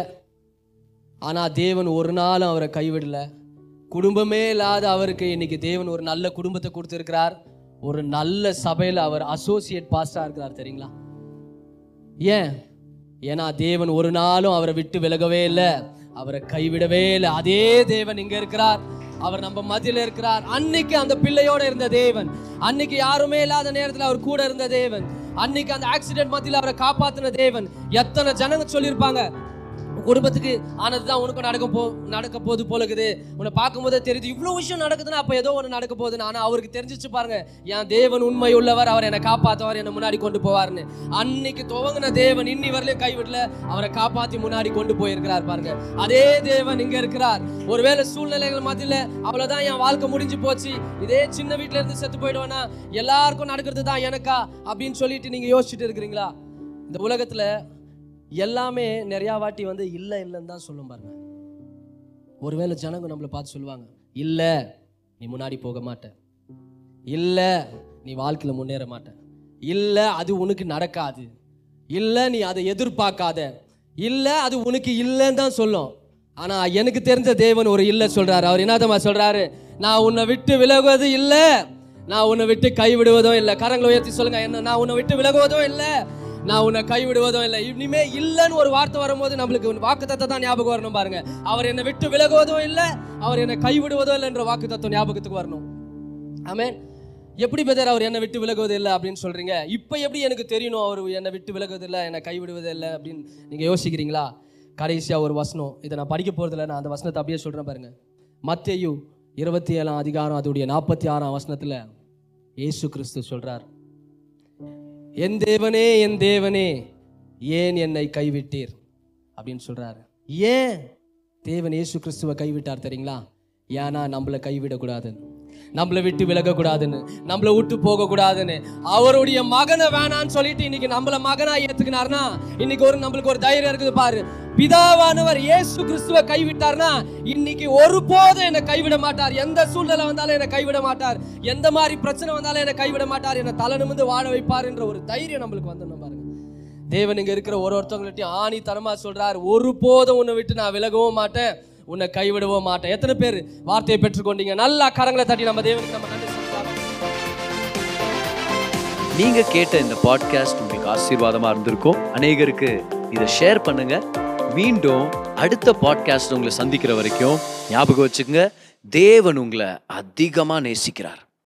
ஆனால் தேவன் ஒரு நாளும் அவரை கைவிடலை. குடும்பமே இல்லாத அவருக்கு இன்னைக்கு தேவன் ஒரு நல்ல குடும்பத்தை கொடுத்துருக்கிறார். ஒரு நல்ல சபையில் அவர் அசோசியேட் பாஸ்டாக இருக்கிறார் தெரியுங்களா? ஏன்? ஏன்னா தேவன் ஒரு நாளும் அவரை விட்டு விலகவே இல்லை அவரை கைவிடவே இல்லை. அதே தேவன் இங்கே இருக்கிறார். அவர் நம்ம மதியில் இருக்கிறார். அன்னைக்கு அந்த பிள்ளையோட இருந்த தேவன். அன்னைக்கு யாருமே இல்லாத நேரத்தில் அவர் கூட இருந்த தேவன். அன்னைக்கு அந்த ஆக்சிடென்ட் மத்தியில் அவரை காப்பாத்தின தேவன். எத்தனை ஜனங்க சொல்லியிருப்பாங்க? குடும்பத்துக்கு ஆனதுதான் உனக்கும் நடக்க போ நடக்க போது போல இருக்குது உன்னை பார்க்கும்போதே தெரியுது இவ்வளோ விஷயம் நடக்குதுன்னா அப்போ ஏதோ ஒன்று நடக்க போகுதுன்னு. ஆனால் அவருக்கு தெரிஞ்சிச்சு பாருங்க என் தேவன் உண்மை உள்ளவர் அவர் என்னை காப்பாற்றுவார் என்னை முன்னாடி கொண்டு போவார்னு. அன்னைக்கு துவங்கின தேவன் இன்னி வரலையும் கைவிடல அவரை காப்பாற்றி முன்னாடி கொண்டு போயிருக்கிறார் பாருங்க. அதே தேவன் இங்க இருக்கிறார். ஒருவேளை சூழ்நிலைகள் மத்தியில் அவ்வளோதான் என் வாழ்க்கை முடிஞ்சு போச்சு. இதே சின்ன வீட்டில இருந்து செத்து போயிடுவேனா எல்லாருக்கும் நடக்கிறது தான் எனக்கா? அப்படின்னு சொல்லிட்டு நீங்க யோசிச்சுட்டு இருக்கிறீங்களா? இந்த உலகத்துல எல்லாமே நிறையா வாட்டி வந்து இல்லை இல்லைன்னு தான் சொல்லும் பாருங்க. ஒருவேளை ஜனங்க நம்மளை பார்த்து சொல்லுவாங்க இல்லை நீ முன்னாடி போக மாட்ட. இல்லை நீ வாழ்க்கையில் முன்னேற மாட்ட. இல்லை அது உனக்கு நடக்காது. இல்லை நீ அதை எதிர்பார்க்காத. இல்லை அது உனக்கு இல்லைன்னு தான் சொல்லும். ஆனால் எனக்கு தெரிஞ்ச தேவன் ஒரு இல்லை சொல்கிறாரு அவர் என்னதம்மா சொல்கிறாரு நான் உன்னை விட்டு விலகுவது இல்லை. நான் உன்னை விட்டு கைவிடுவதும் இல்லை. கரங்களை உயர்த்தி சொல்லுங்க என்ன? நான் உன்னை விட்டு விலகுவதும் இல்லை. நான் உன்னை கைவிடுவதும் இல்லை. இனிமே இல்லைன்னு ஒரு வார்த்தை வரும்போது நம்மளுக்கு வாக்கு தான் ஞாபகம் வரணும் பாருங்க. அவர் என்னை விட்டு விலகுவதும் இல்லை அவர் என்னை கைவிடுவதும் இல்லை என்ற வாக்கு தத்துவம் ஞாபகத்துக்கு வரணும். ஆமென். எப்படி பெதர் அவர் என்னை விட்டு விலகுவது இல்லை அப்படின்னு சொல்றீங்க? இப்போ எப்படி எனக்கு தெரியணும் அவர் என்னை விட்டு விலகுவது இல்லை என்னை கைவிடுவது இல்லை அப்படின்னு நீங்க யோசிக்கிறீங்களா? கடைசியா ஒரு வசனம். இதை நான் படிக்க போகிறதில்ல நான் அந்த வசனத்தை அப்படியே சொல்றேன் பாருங்க. மத்தேயு இருபத்தி ஏழாம் அதிகாரம் அதோடைய நாற்பத்தி ஆறாம் வசனத்துல இயேசு கிறிஸ்து சொல்கிறார் என் தேவனே என் தேவனே ஏன் என்னை கைவிட்டீர்? அப்படின்னு சொல்கிறாரு ஏன்? தேவன் இயேசு கிறிஸ்துவை கைவிட்டார் தெரியுங்களா? ஏன்னா நம்மளை கைவிடக்கூடாதுன்னு. நம்மளை விட்டு விலகக்கூடாதுன்னு நம்மளை விட்டு போகக்கூடாதுன்னு. அவருடைய மகனை வேணான்னு சொல்லிட்டு இன்னைக்கு நம்மள மகனா ஏத்துக்கினார்னா இன்னைக்கு ஒரு நம்மளுக்கு ஒரு தைரியம் இருக்குது பாரு. பிதாவானவர் இயேசு கிறிஸ்துவை கைவிட்டார்னா இன்னைக்கு ஒருபோதும் என்னை கைவிட மாட்டார். எந்த சூழ்நிலை வந்தாலும் என்னை கைவிட மாட்டார். எந்த மாதிரி பிரச்சனை வந்தாலும் என்னை கைவிட மாட்டார். என்னை தலை நிமிந்து வாழ வைப்பார் என்ற ஒரு தைரியம் நம்மளுக்கு வந்துடணும் பாருங்க. தேவன் இங்க இருக்கிற ஒரு ஒருத்தவங்கள்ட்டையும் ஆணி தரமா சொல்றார். ஒருபோதும் உன்னை விட்டு நான் விலகவும் மாட்டேன். உன்னை கைவிடவும் மாட்டேன். எத்தனை பேர் வார்த்தையை பெற்றுக்கொண்டீங்க? நல்லா கரங்களை தட்டி நம்ம தேவனுக்கு நம்ம நன்றி நீங்க கேட்ட இந்த பாட்காஸ்ட் உங்களுக்கு ஆசீர்வாதமா இருந்திருக்கும். அநேகருக்கு இதை ஷேர் பண்ணுங்க. மீண்டும் அடுத்த பாட்காஸ்ட் உங்களை சந்திக்கிற வரைக்கும் ஞாபகம் வச்சுக்கோங்க. தேவன் உங்களை அதிகமாக நேசிக்கிறார்.